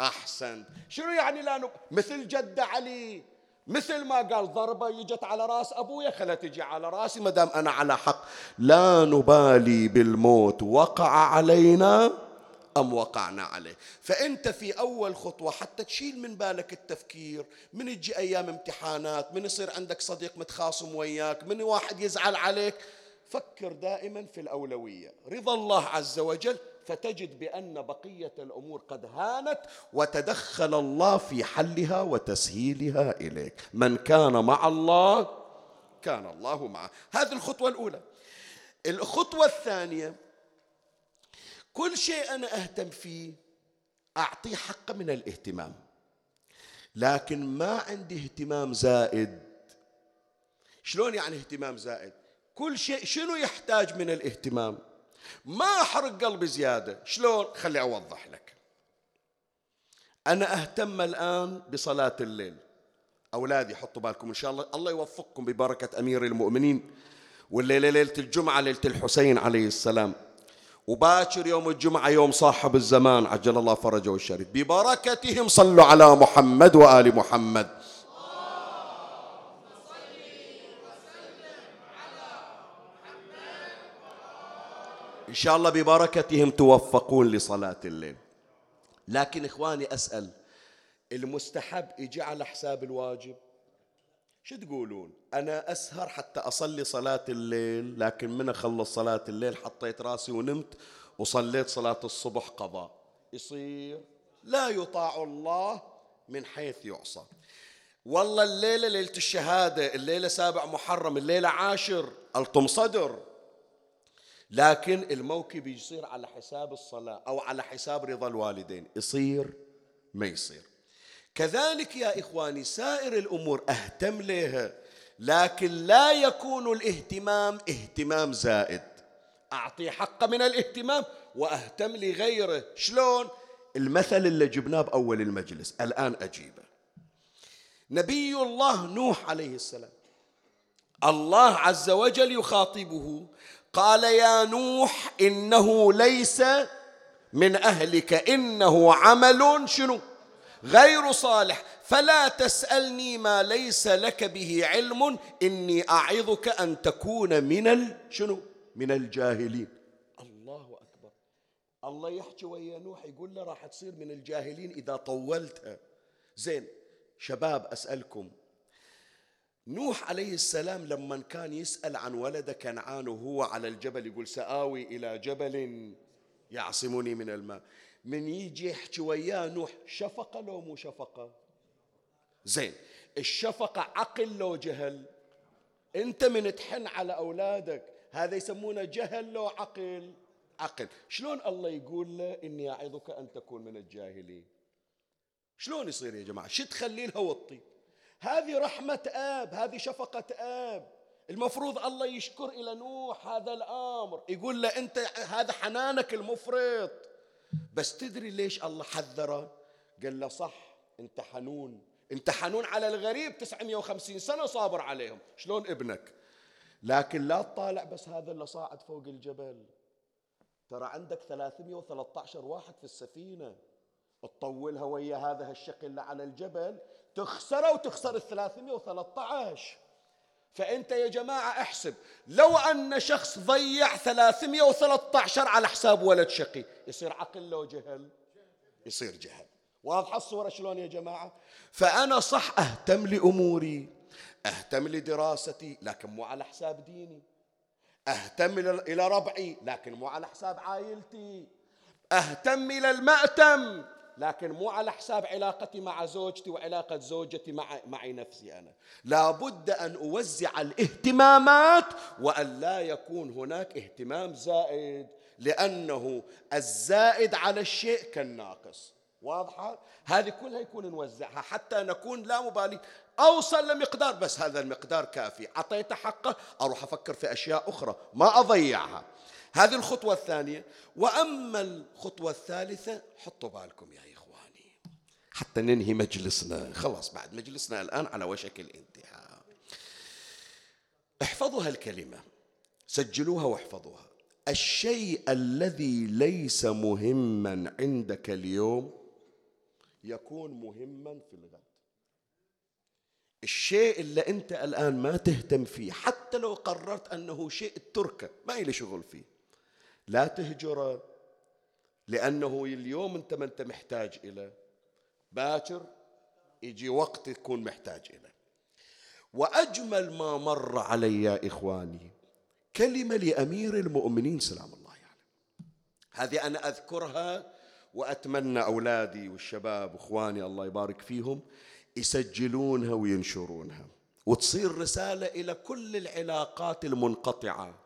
أحسنت. شنو يعني لا نب... مثل جد علي. مثل ما قال ضربة يجت على راس أبويا خلا تجي على راسي ما دام أنا على حق. لا نبالي بالموت وقع علينا أم وقعنا عليه. فأنت في أول خطوة حتى تشيل من بالك التفكير من تجي أيام امتحانات من يصير عندك صديق متخاصم وياك من واحد يزعل عليك. فكر دائما في الأولوية. رضا الله عز وجل فتجد بأن بقية الأمور قد هانت وتدخل الله في حلها وتسهيلها إليك. من كان مع الله كان الله معه. هذه الخطوة الأولى. الخطوة الثانية كل شيء أنا أهتم فيه أعطيه حقه من الاهتمام. لكن ما عندي اهتمام زائد. شلون يعني اهتمام زائد؟ كل شيء شنو يحتاج من الاهتمام؟ ما أحرق قلبي زيادة. شلون؟ خلي أوضح لك. أنا أهتم الآن بصلاة الليل. أولادي حطوا بالكم إن شاء الله. الله يوفقكم ببركة أمير المؤمنين. والليلة ليلة الجمعة ليلة الحسين عليه السلام. وباكر يوم الجمعة يوم صاحب الزمان عجل الله فرجه الشريف ببركتهم صلوا على محمد وآل محمد. شاء الله ببركتهم توفقون لصلاة الليل. لكن إخواني أسأل المستحب يجي على حساب الواجب؟ شو تقولون؟ أنا أسهر حتى أصلي صلاة الليل لكن من أخلص صلاة الليل؟ حطيت راسي ونمت وصليت صلاة الصبح قضاء. يصير؟ لا يطاع الله من حيث يعصى. والله الليلة ليلة الشهادة الليلة سابع محرم الليلة عاشر ألطم صدر. لكن الموكب يصير على حساب الصلاة أو على حساب رضا الوالدين. يصير ما يصير. كذلك يا إخواني سائر الأمور أهتم لها لكن لا يكون الاهتمام اهتمام زائد. أعطي حق من الاهتمام وأهتم لغيره. شلون؟ المثل اللي جبناه بأول المجلس الآن أجيبه. نبي الله نوح عليه السلام الله عز وجل يخاطبه قال يا نوح إنه ليس من أهلك إنه عمل شنو؟ غير صالح. فلا تسألني ما ليس لك به علم إني أعظك أن تكون من. شنو؟ من الجاهلين. الله أكبر. الله يحكي ويا نوح يقول له راح تصير من الجاهلين إذا طولتها. زين شباب أسألكم نوح عليه السلام لما كان يسأل عن ولد كنعان وهو على الجبل يقول سآوي إلى جبل يعصمني من الماء. من يجي يحكي وياه نوح شفقة لو مو شفقة. زين الشفقة عقل لو جهل. انت من تحن على أولادك هذا يسمونه جهل لو عقل. عقل. شلون الله يقول له إني أعظك أن تكون من الجاهلين؟ شلون يصير يا جماعة؟ شو تخلي لها والطيب هذه رحمة آب هذه شفقة آب. المفروض الله يشكر إلى نوح هذا الأمر. يقول له أنت هذا حنانك المفرط. بس تدري ليش الله حذره؟ قال له صح أنت حنون. أنت حنون على الغريب 950 سنة صابر عليهم. شلون ابنك؟ لكن لا تطالع بس هذا اللي صاعد فوق الجبل. ترى عندك 313 واحد في السفينة. تطولها ويا هذا الشق اللي على الجبل. تخسره وتخسر ال 313 فأنت يا جماعة احسب لو أن شخص ضيع 313 على حساب ولد شقي يصير عقل لو جهل؟ يصير جهل. واضحة الصورة شلون يا جماعة؟ فأنا صح أهتم لأموري أهتم لدراستي لكن مو على حساب ديني. أهتم إلى ربعي لكن مو على حساب عائلتي. أهتم إلى المأتم. لكن مو على حساب علاقتي مع زوجتي وعلاقة زوجتي مع معي نفسي أنا. لابد أن أوزع الاهتمامات وأن لا يكون هناك اهتمام زائد لأنه الزائد على الشيء كالناقص. واضحة؟ هذه كلها يكون نوزعها حتى نكون لا مبالي. أوصل لمقدار بس هذا المقدار كافي. أعطيته حقه أروح أفكر في أشياء أخرى. ما أضيعها. هذه الخطوة الثانية. وأما الخطوة الثالثة حطوا بالكم يا إخواني. حتى ننهي مجلسنا. خلاص بعد مجلسنا الآن على وشك الانتهاء. احفظوا هالكلمة سجلوها واحفظوها. الشيء الذي ليس مهما عندك اليوم يكون مهما في الغد. الشيء اللي أنت الآن ما تهتم فيه حتى لو قررت أنه شيء تركه ما لي شغل فيه. لا تهجره لأنه اليوم أنت ما أنت محتاج اليه باكر يجي وقت تكون محتاج اليه وأجمل ما مر علي يا إخواني كلمة لأمير المؤمنين سلام الله عليه. يعني. هذه أنا أذكرها وأتمنى أولادي والشباب وإخواني الله يبارك فيهم يسجلونها وينشرونها وتصير رسالة إلى كل العلاقات المنقطعة.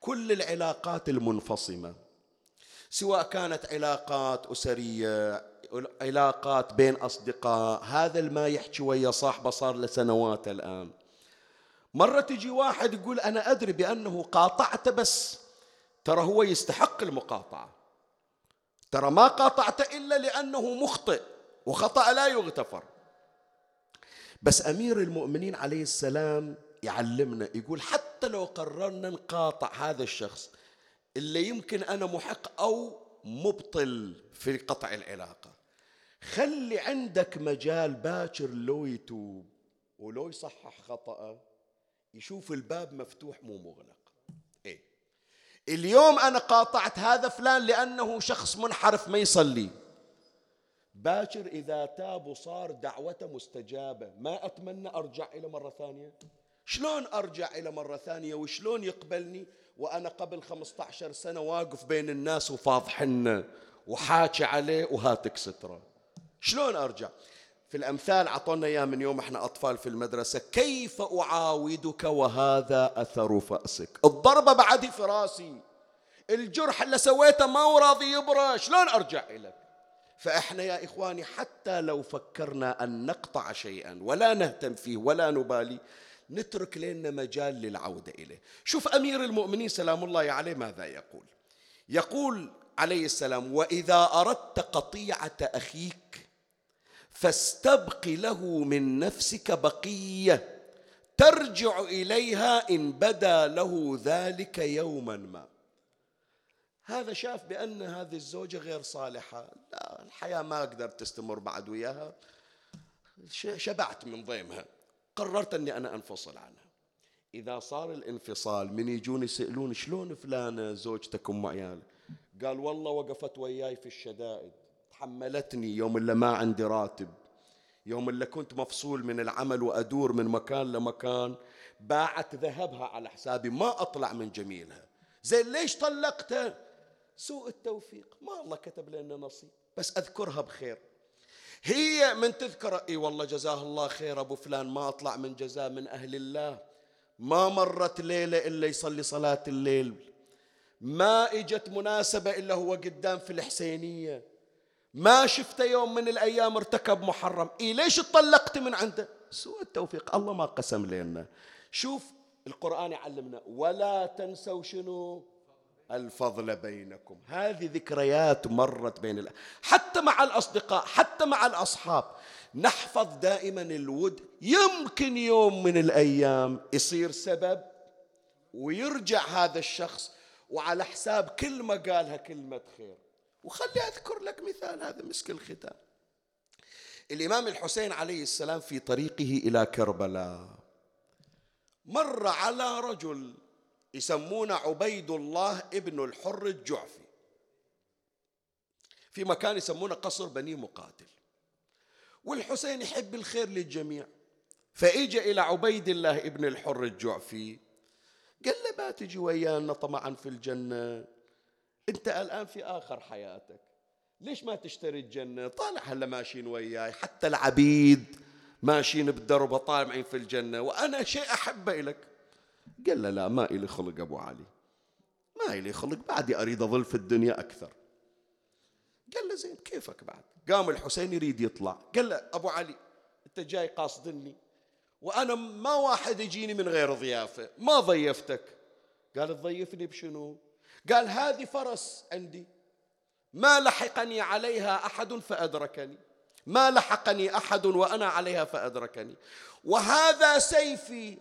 كل العلاقات المنفصمة سواء كانت علاقات أسرية علاقات بين أصدقاء هذا الما يحكي ويا صاحبه صار له سنوات الآن. مرة تجي واحد يقول أنا أدري بأنه قاطعته بس ترى هو يستحق المقاطعة. ترى ما قاطعته إلا لأنه مخطئ وخطأ لا يغتفر. بس أمير المؤمنين عليه السلام يعلمنا يقول حتى لو قررنا نقاطع هذا الشخص اللي يمكن أنا محق أو مبطل في قطع العلاقة. خلي عندك مجال باكر لو يتوب ولو يصحح خطأه يشوف الباب مفتوح مو مغلق. إيه؟ اليوم أنا قاطعت هذا فلان لأنه شخص منحرف ما يصلي. باكر إذا تاب وصار دعوته مستجابة ما أتمنى أرجع إلى مرة ثانية. شلون أرجع إلى مرة ثانية وشلون يقبلني؟ وأنا قبل 15 سنة واقف بين الناس وفاضحنا وحاكي عليه وهاتك سترة. شلون أرجع؟ في الأمثال عطونا إياه من يوم إحنا أطفال في المدرسة. كيف أعاودك وهذا أثر فأسك؟ الضربة بعد في راسي الجرح اللي سويته ما هو راضي يبرى. شلون أرجع إليك؟ فإحنا يا إخواني حتى لو فكرنا أن نقطع شيئا ولا نهتم فيه ولا نبالي نترك لنا مجال للعودة إليه. شوف أمير المؤمنين سلام الله عليه ماذا يقول؟ يقول عليه السلام وإذا أردت قطيعة أخيك فاستبق له من نفسك بقية ترجع إليها إن بدا له ذلك يوما ما. هذا شاف بأن هذه الزوجة غير صالحة. لا الحياة ما أقدر تستمر بعد وياها. شبعت من ضيمها. قررت أني أنا أنفصل عنها. إذا صار الانفصال من يجون يسألون شلون فلانة زوجتك أم عيال؟ قال والله وقفت وياي في الشدائد. تحملتني يوم اللي ما عندي راتب. يوم اللي كنت مفصول من العمل وأدور من مكان لمكان. باعت ذهبها على حسابي ما أطلع من جميلها. زين ليش طلقتها سوء التوفيق. ما الله كتب لنا نصيب. بس أذكرها بخير. هي من تذكر إي والله جزاه الله خير أبو فلان ما أطلع من جزاء من أهل الله. ما مرت ليلة إلا يصلي صلاة الليل. ما إجت مناسبة إلا هو قدام في الحسينية. ما شفت يوم من الأيام ارتكب محرم. إيه ليش اتطلقت من عنده؟ سوء التوفيق. الله ما قسم لنا. شوف القرآن يعلمنا ولا تنسوا شنو؟ الفضل بينكم. هذه ذكريات مرت بين الأ... حتى مع الأصدقاء حتى مع الأصحاب. نحفظ دائما الود. يمكن يوم من الأيام يصير سبب ويرجع هذا الشخص وعلى حساب كل ما قالها كلمة خير. وخلي أذكر لك مثال هذا مسك الختام. الإمام الحسين عليه السلام في طريقه إلى كربلاء. مر على رجل يسمونه عبيد الله ابن الحر الجعفي. في مكان يسمونه قصر بني مقاتل. والحسين يحب الخير للجميع. فإجا إلى عبيد الله ابن الحر الجعفي. قال له ما تجي ويانا طمعا في الجنة؟ أنت الآن في آخر حياتك. ليش ما تشتري الجنة؟ طالع هلا ماشيين وياي. حتى العبيد ماشيين بالدرب طالعين في الجنة. وأنا شيء أحبه إلك. قال له لا ما إلي خلق أبو علي. ما إلي خلق بعدي أريد أظل في الدنيا أكثر. قال له زين كيفك بعد؟ قام الحسين يريد يطلع. قال له أبو علي أنت جاي قاصدني وأنا ما واحد يجيني من غير ضيافة ما ضيفتك. قال تضيفني بشنو؟ قال هذه فرس عندي. ما لحقني عليها أحد فأدركني. ما لحقني أحد وأنا عليها فأدركني. وهذا سيفي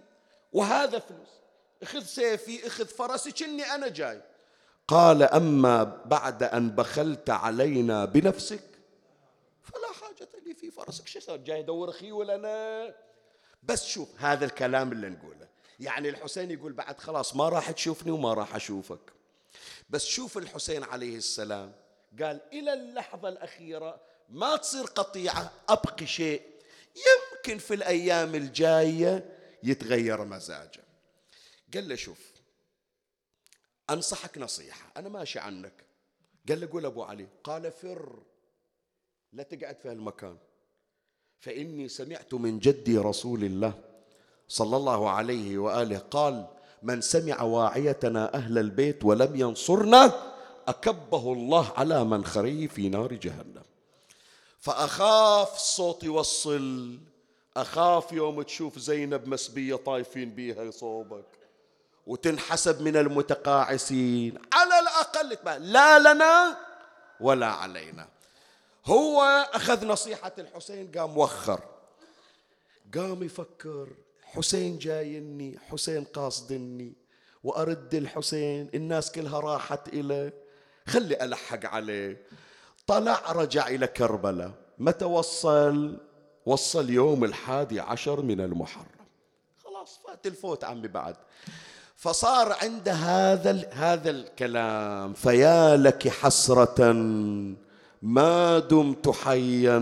وهذا فلوس. إخذ سيفي إخذ فرسي كني أنا جاي. قال أما بعد أن بخلت علينا بنفسك؟ فلا حاجة لي في فرسك. شو صار؟ جاي يدور خيول أنا بس شوف هذا الكلام اللي نقوله. يعني الحسين يقول بعد خلاص ما راح تشوفني وما راح أشوفك. بس شوف الحسين عليه السلام. قال إلى اللحظة الأخيرة ما تصير قطيعة أبقي شيء. يمكن في الأيام الجاية يتغير مزاجه قال له شوف أنصحك نصيحة أنا ماشي عنك. قال له قول أبو علي قال فر لا تقعد في هالمكان. فإني سمعت من جدي رسول الله صلى الله عليه وآله قال من سمع واعيتنا أهل البيت ولم ينصرنا أكبه الله على منخريه في نار جهنم. فأخاف الصوت يوصل أخاف يوم تشوف زينب مسبية طايفين بيها صوبك وتنحسب من المتقاعسين. على الأقل لا لنا ولا علينا. هو أخذ نصيحة الحسين قام وخر. قام يفكر حسين جايني حسين قاصدني. وأرد الحسين الناس كلها راحت إليه خلي ألحق عليه. طلع رجع إلى كربلاء. متى وصل؟ وصل يوم الحادي عشر من المحرم. خلاص فات الفوت عمي بعد. فصار عند هذا هذا الكلام فيا لك حسرة ما دمت حيا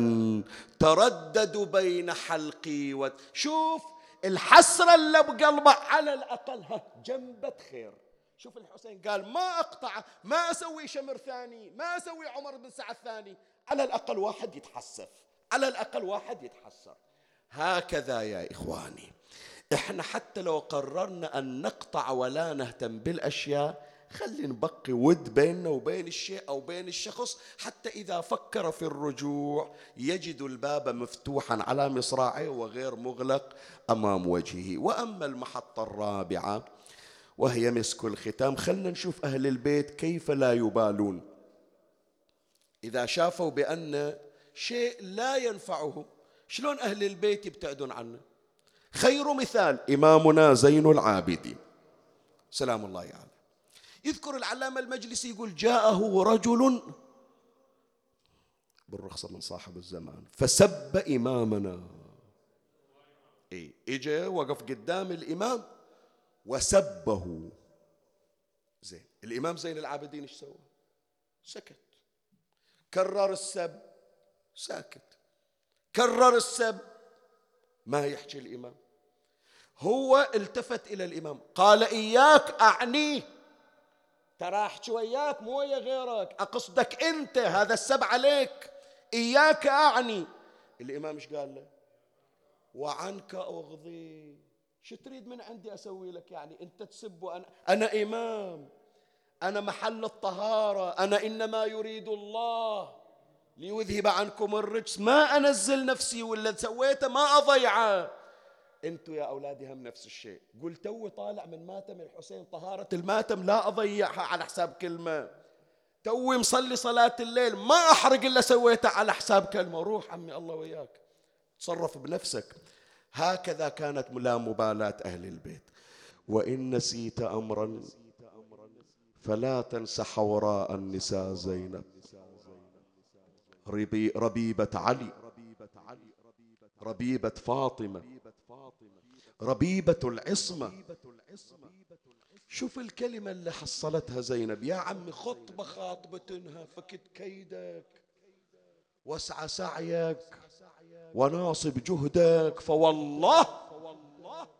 تردد بين حلقي و... شوف الحسرة اللي بقلبه على الأقل ها جنبة خير. شوف الحسين قال ما أقطع ما أسوي شمر ثاني ما أسوي عمر بن سعد ثاني. على الأقل واحد يتحسف على الأقل واحد يتحسر. هكذا يا إخواني. إحنا حتى لو قررنا أن نقطع ولا نهتم بالأشياء خلي نبقي ود بيننا وبين الشيء أو بين الشخص. حتى إذا فكر في الرجوع يجد الباب مفتوحا على مصراعيه وغير مغلق أمام وجهه. وأما المحطة الرابعة وهي مسك الختام خلنا نشوف أهل البيت كيف لا يبالون. إذا شافوا بأن شيء لا ينفعهم شلون أهل البيت يبتعدون عنه؟ خير مثال إمامنا زين العابدين. سلام الله عليه. يعني. يذكر العلامة المجلسي يقول جاءه رجل بالرخصة من صاحب الزمان فسب إمامنا. إيه إجا وقف قدام الإمام وسبه. زين الإمام زين العابدين إيش سوى؟ سكت. كرر السب ساكت. كرر السب ما يحكي الإمام. هو التفت إلى الإمام. قال إياك أعنيه ترى أحكي وياك مو ويا غيرك. أقصدك أنت هذا السب عليك. إياك أعني. الإمام إيش قال له؟ وعنك أغضي. شو تريد من عندي أسوي لك؟ يعني أنت تسب أنا أنا إمام. أنا محل الطهارة. أنا إنما يريد الله ليذهب عنكم الرجس. ما أنزل نفسي ولا سويته ما أضيعه. أنتوا يا اولادي هم نفس الشيء. قل توي طالع من ماتم الحسين طهارة الماتم لا اضيعها على حساب كلمة. توي مصلي صلاة الليل ما احرق إلا سويته على حساب كلمة. روح عمي الله وياك. تصرف بنفسك. هكذا كانت لا مبالاة أهل البيت. وإن نسيت امرا فلا تنس حوراء النساء زينب. ربيبة علي. ربيبة فاطمة. ربيبة العصمة. شوف الكلمة اللي حصلتها زينب. يا عمي خطبة خاطبتنها فكت كيدك واسعى سعيك وناصب جهدك فوالله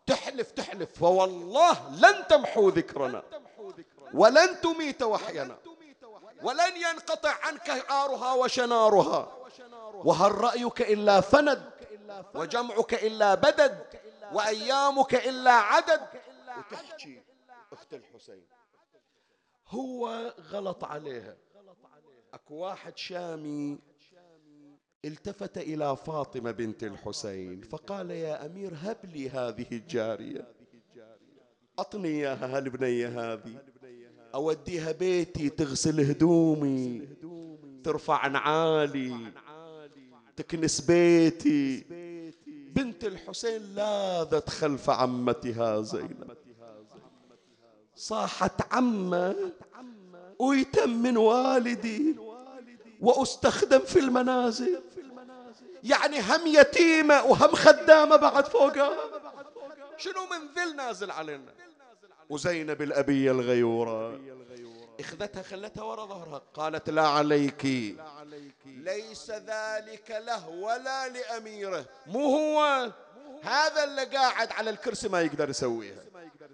تحلف تحلف فوالله لن تمحو ذكرنا ولن تميت وحينا ولن ينقطع عنك عارها وشنارها وهل رأيك إلا فند؟ وجمعك إلا بدد وأيامك إلا عدد. وتحكي أخت الحسين. هو غلط عليها. أكو واحد شامي التفت إلى فاطمة بنت الحسين فقال يا أمير هب لي هذه الجارية. أعطني إياها هالبنية هذه؟ أوديها بيتي تغسل هدومي ترفع نعالي تكنس بيتي بنت الحسين لاذت خلف عمتها زينب. صاحت عمة ويتم من والدي وأستخدم في المنازل. يعني هم يتيمة وهم خدامة بعد فوقها. شنو من ذل نازل علينا؟ وزينب الأبية الغيورة. إخذتها خلتها ورا ظهرها. قالت لا عليك. ليس ذلك له ولا لأميره. مو هو. هذا اللي قاعد على الكرسي ما يقدر يسويها.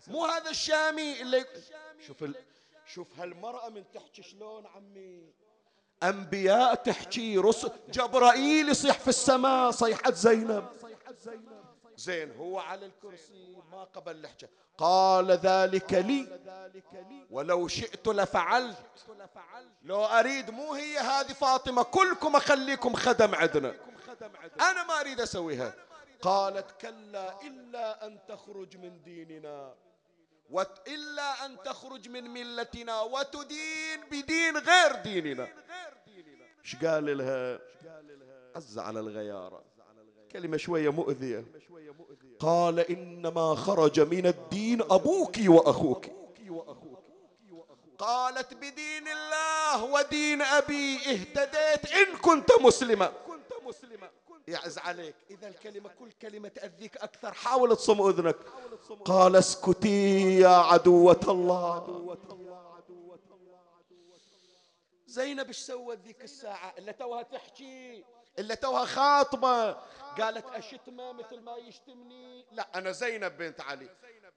مو هذا الشامي اللي شوف ال... شوف هالمرأة من تحكي شلون عمي. أنبياء تحكي رسل جبرائيل يصيح في السماء صيحة زينب. زين هو على الكرسي ما قبل لحجة. قال ذلك لي ولو شئت لفعلت. لو أريد مو هي هذه فاطمة كلكم أخليكم خدم عندنا أنا ما أريد أسويها. قالت كلا إلا أن تخرج من ديننا إلا أن تخرج من ملتنا وتدين بدين غير ديننا. إيش قال لها؟ عز على الغيارة. كلمة شوية مؤذية. قال إنما خرج من الدين أبوك وأخوك. قالت بدين الله ودين أبي اهتديت إن كنت مسلمة يعز عليك إذا الكلمة كل كلمة تأذيك أكثر حاول تصم أذنك. قال اسكتي يا عدوة الله. زينب إيش سوت ذيك الساعة؟ اللي توها تحكي. اللي توها خاطبة. قالت أشتمه مثل ما يشتمني. لا أنا زينب بنت علي.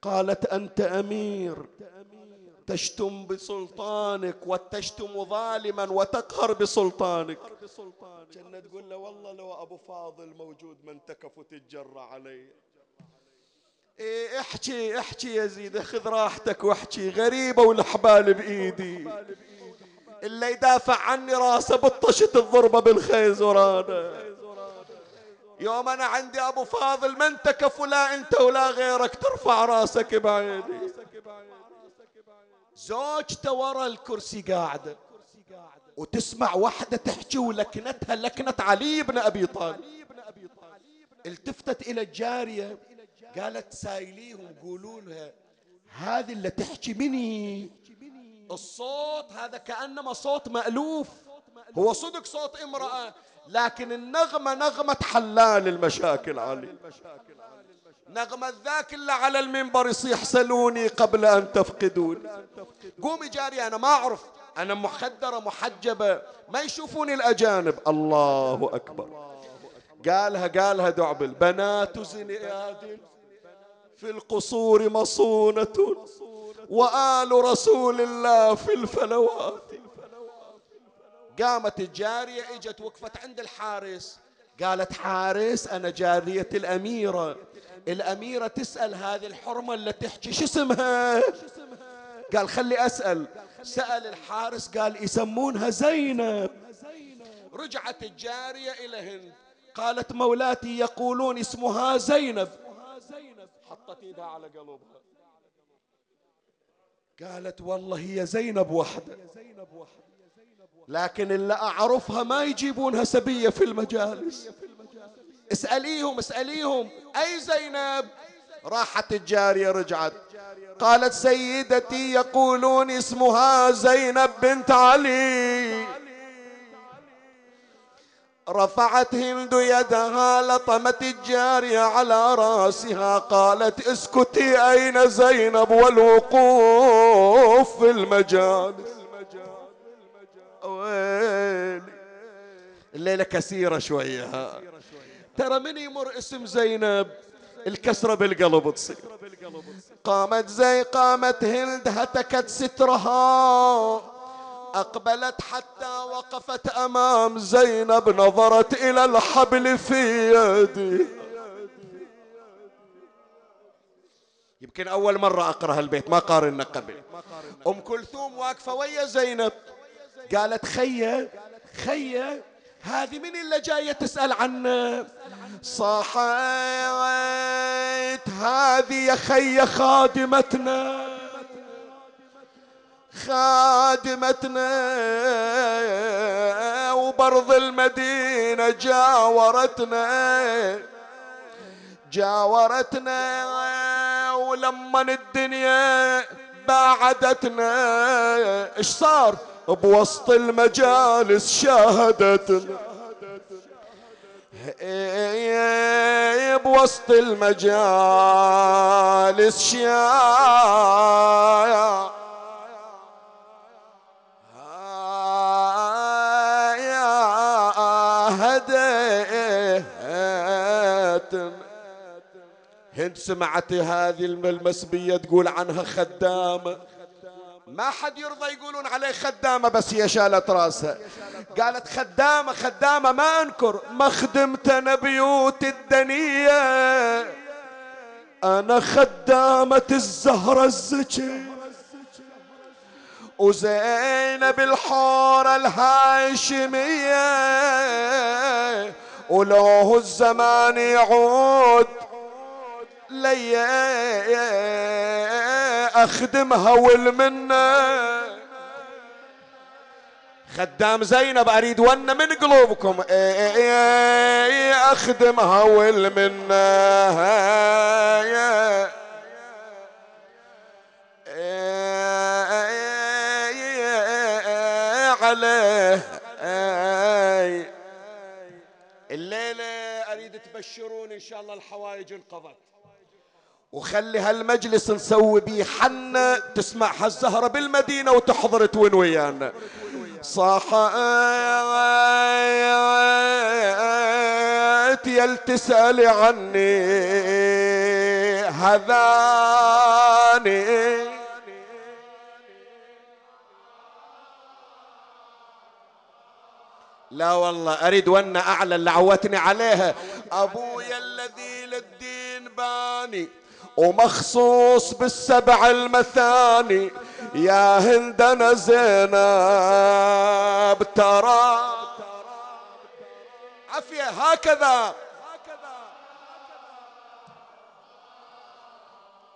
قالت أنت أمير. تشتم بسلطانك وتشتم ظالما وتقهر بسلطانك. كنا تقول له والله لو أبو فاضل موجود من تكف وتتجرى علي. إيه احكي احكي يا زيد خذ راحتك واحكي. غريبة والحبال بإيدي. اللي يدافع عني راسه بطشت الضربة بالخيزرانة يوم أنا عندي أبو فاضل من تكف لا أنت ولا غيرك ترفع راسك بعيني. زوجته ورا الكرسي قاعدة وتسمع واحدة تحكي ولكنتها لكنة علي بن أبي طالب. التفتت إلى الجارية قالت سايليهم قولوا لها هذه اللي تحكي مني. الصوت هذا كأنما صوت مألوف. هو صدق صوت امرأة لكن النغمة نغمة حلال المشاكل علي. نغمة ذاك اللي على المنبر يصيح سلوني قبل أن تفقدوني. قومي جاري أنا ما أعرف. أنا محدرة محجبة. ما يشوفوني الأجانب. الله أكبر. قالها قالها دعبل بنات زنياد في القصور مصونة. وآل رسول الله في الفلوات. قامت الجارية إجت وقفت عند الحارس. قالت حارس أنا جارية الأميرة. الأميرة تسأل هذه الحرمة اللي تحكي شو اسمها؟ قال خلي أسأل. سأل الحارس قال يسمونها زينب. رجعت الجارية إلى هند. قالت مولاتي يقولون اسمها زينب. حطت إيدها على قلبها. قالت والله هي زينب وحدة. لكن اللي أعرفها ما يجيبونها سبية في المجالس. اسأليهم اسأليهم. أي زينب؟ راحت الجارية رجعت. قالت سيدتي يقولون اسمها زينب بنت علي. رفعت هند يدها لطمت الجارية على رأسها قالت اسكتي أين زينب والوقوف في المجالس ويلي الليلة كثيرة شوية ترى من يمر اسم زينب؟ الكسرة بالقلب تصير. قامت زي قامت هند هتكت سترها. أقبلت حتى وقفت أمام زينب نظرت إلى الحبل في يدي. يمكن أول مرة أقرأ البيت ما قارنا قبل. أم كلثوم واقفة ويا زينب. قالت خية خية هذه من اللي جاية تسأل عنه؟ صحيت هذه يا خي خادمتنا. خادمتنا وبرض المدينة جاورتنا جاورتنا ولما الدنيا بعدتنا إيش صار؟ بوسط المجالس شاهدتنا. بوسط المجالس شاهدتنا. هند سمعت هذه المسبية تقول عنها خدامة ما حد يرضى يقولون عليه خدامة بس هي شالت راسها. قالت خدامة خدامة ما أنكر. ما خدمت أنا بيوت الدنية أنا خدامة الزهرة الزكي وزينب الحورة الهاشمية. ولو الزمان يعود. لي أخدمها والمنة. خدام زينب أريد ون من قلوبكم. أخدمها والمنة. عليه. الليلة أريد تبشرون إن شاء الله الحوائج انقضت. وخلي هالمجلس نسوي بيه حنة تسمعها الزهرة بالمدينة وتحضر توين ويانا. صحيت يل تسألي عني هذاني. لا والله أريد وأن أعلى اللي عوتني عليها. أبويا الذي للدين باني. ومخصوص بالسبع المثاني. يا هندنا زينب ترى عفية هكذا.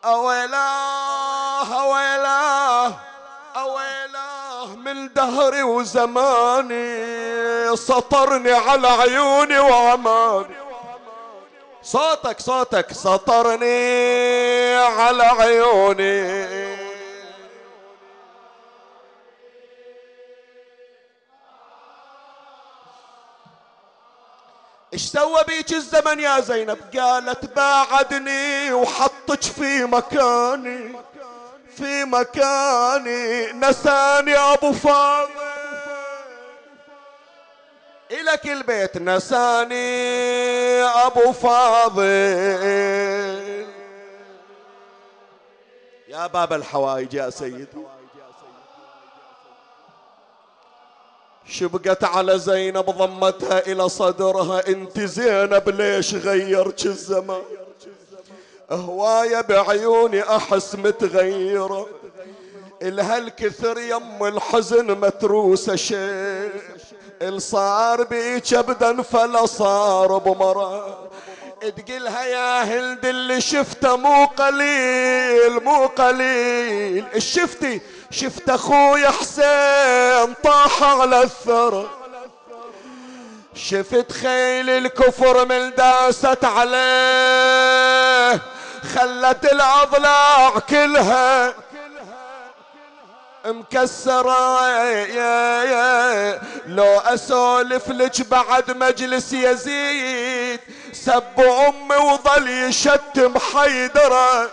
أويلاه أويلاه أويلاه من دهري وزماني سطرني على عيوني وعماني صوتك صوتك سطرني على عيوني. إيش سوى بيك الزمن يا زينب؟ قالت باعدني وحطك في مكاني في مكاني. نساني أبو فاضل. إلك البيت نساني أبو فاضل. يا باب الحوائج يا سيد شبقت على زينب ضمتها إلى صدرها. أنت زينب ليش غيرك الزمان؟ هواية بعيوني أحس متغيرة. إلها الكثر يم الحزن متروسة شيء. الصار بيك ابدا فلا صار بمرة تقلها يا هلد اللي شفته مو قليل مو قليل. الشفتي؟ شفت أخوي حسين طاح على الثرى. شفت خيل الكفر من داست عليه خلت الأضلاع كلها. مكسرة يا يا لو أسولف لك بعد مجلس يزيد سب أمي وظل يشتم حيدرة.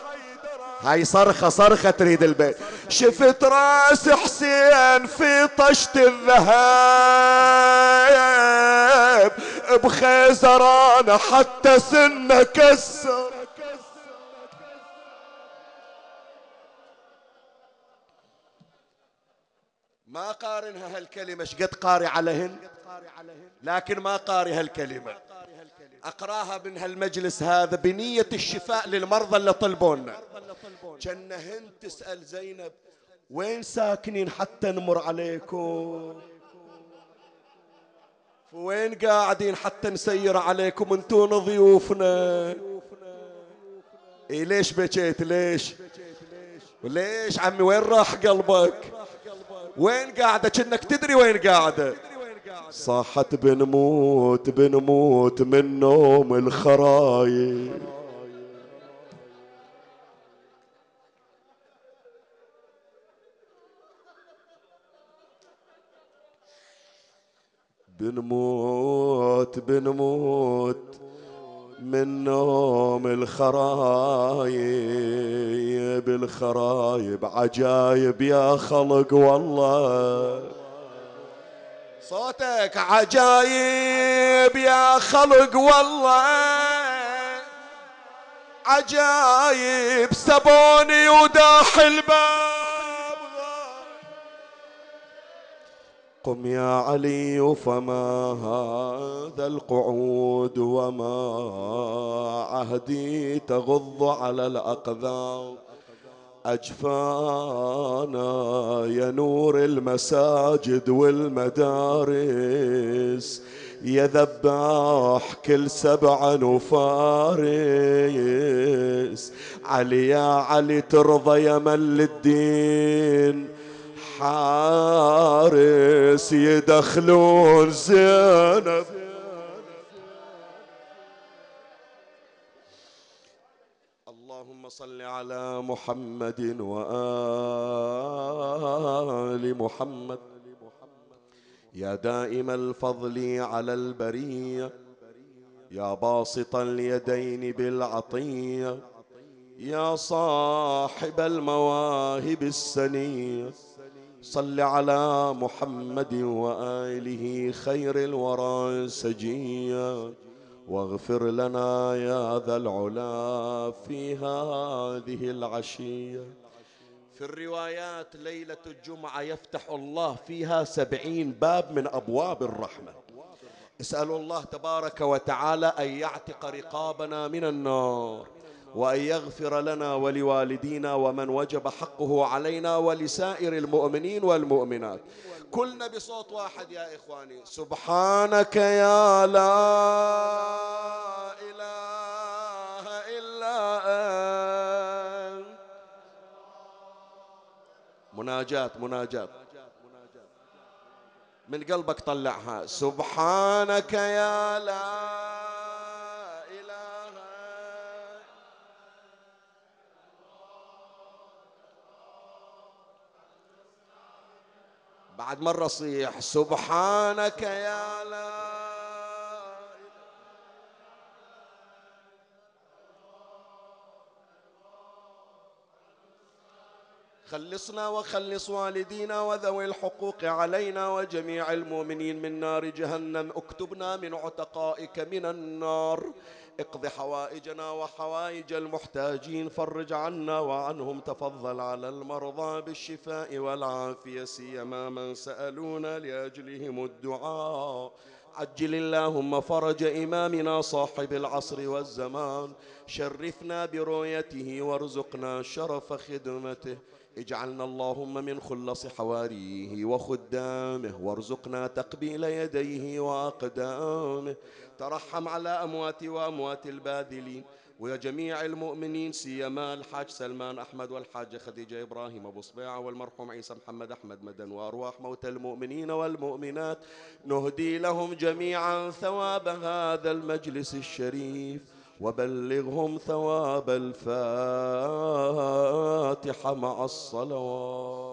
هاي صرخة صرخة تريد البيت. شفت راس حسين في طشت الذهب. بخيزرانة حتى سنه كسر. ما قارنها هالكلمة شقد قاري عليهن لكن ما قاري هالكلمة. أقراها من هالمجلس هذا بنية الشفاء للمرضى اللي طلبونا. كأنهن تسأل زينب وين ساكنين حتى نمر عليكم؟ وين قاعدين حتى نسير عليكم انتون ضيوفنا؟ إيه ليش بكيت؟ ليش؟ وليش عمي وين راح قلبك؟ وين قاعدة كأنك تدري وين قاعدة صاحت بنموت بنموت من نوم الخرايب بنموت بنموت. من نوم الخرايب الخرايب عجايب يا خلق والله. صوتك عجايب يا خلق والله. عجايب سبوني وداح الباب قم يا علي فما هذا القعود وما عهدي تغض على الأقدام. أجفانا يا نور المساجد والمدارس يا ذباح كل سبع وفارس علي يا علي ترضى يا من للدين. حارس يدخلون زينب. اللهم صل على محمد وآل محمد. يا دائم الفضل على البرية. يا باسط اليدين بالعطية. يا صاحب المواهب السنية. صل على محمد وآله خير الورى سجيا. واغفر لنا يا ذا العلا في هذه العشية. في الروايات ليلة الجمعة يفتح الله فيها سبعين باب من أبواب الرحمة. اسألوا الله تبارك وتعالى أن يعتق رقابنا من النار. وأن يغفر لنا ولوالدينا ومن وجب حقه علينا ولسائر المؤمنين والمؤمنات. كلنا بصوت واحد يا إخواني سبحانك يا لا إله إلا أنت. مناجات مناجات من قلبك طلعها. سبحانك يا لا بعد مرة صيح سبحانك يا لا خلصنا وخلص والدينا وذوي الحقوق علينا وجميع المؤمنين من نار جهنم اكتبنا من عتقائك من النار. اقض حوائجنا وحوائج المحتاجين فرج عنا وعنهم تفضل على المرضى بالشفاء والعافية سيما من سألونا لأجلهم الدعاء. عجل اللهم فرج إمامنا صاحب العصر والزمان شرفنا برؤيته وارزقنا شرف خدمته. اجعلنا اللهم من خلص حواريه وخدامه وارزقنا تقبيل يديه وأقدامه. ترحم على أموات وأموات الباذلين. وجميع المؤمنين سيما الحاج سلمان أحمد والحاجة خديجة إبراهيم أبو صبيعة والمرحوم عيسى محمد أحمد مدن وأرواح موتى المؤمنين والمؤمنات. نهدي لهم جميعا ثواب هذا المجلس الشريف. وبلغهم ثواب الفاتحة مع الصلوات.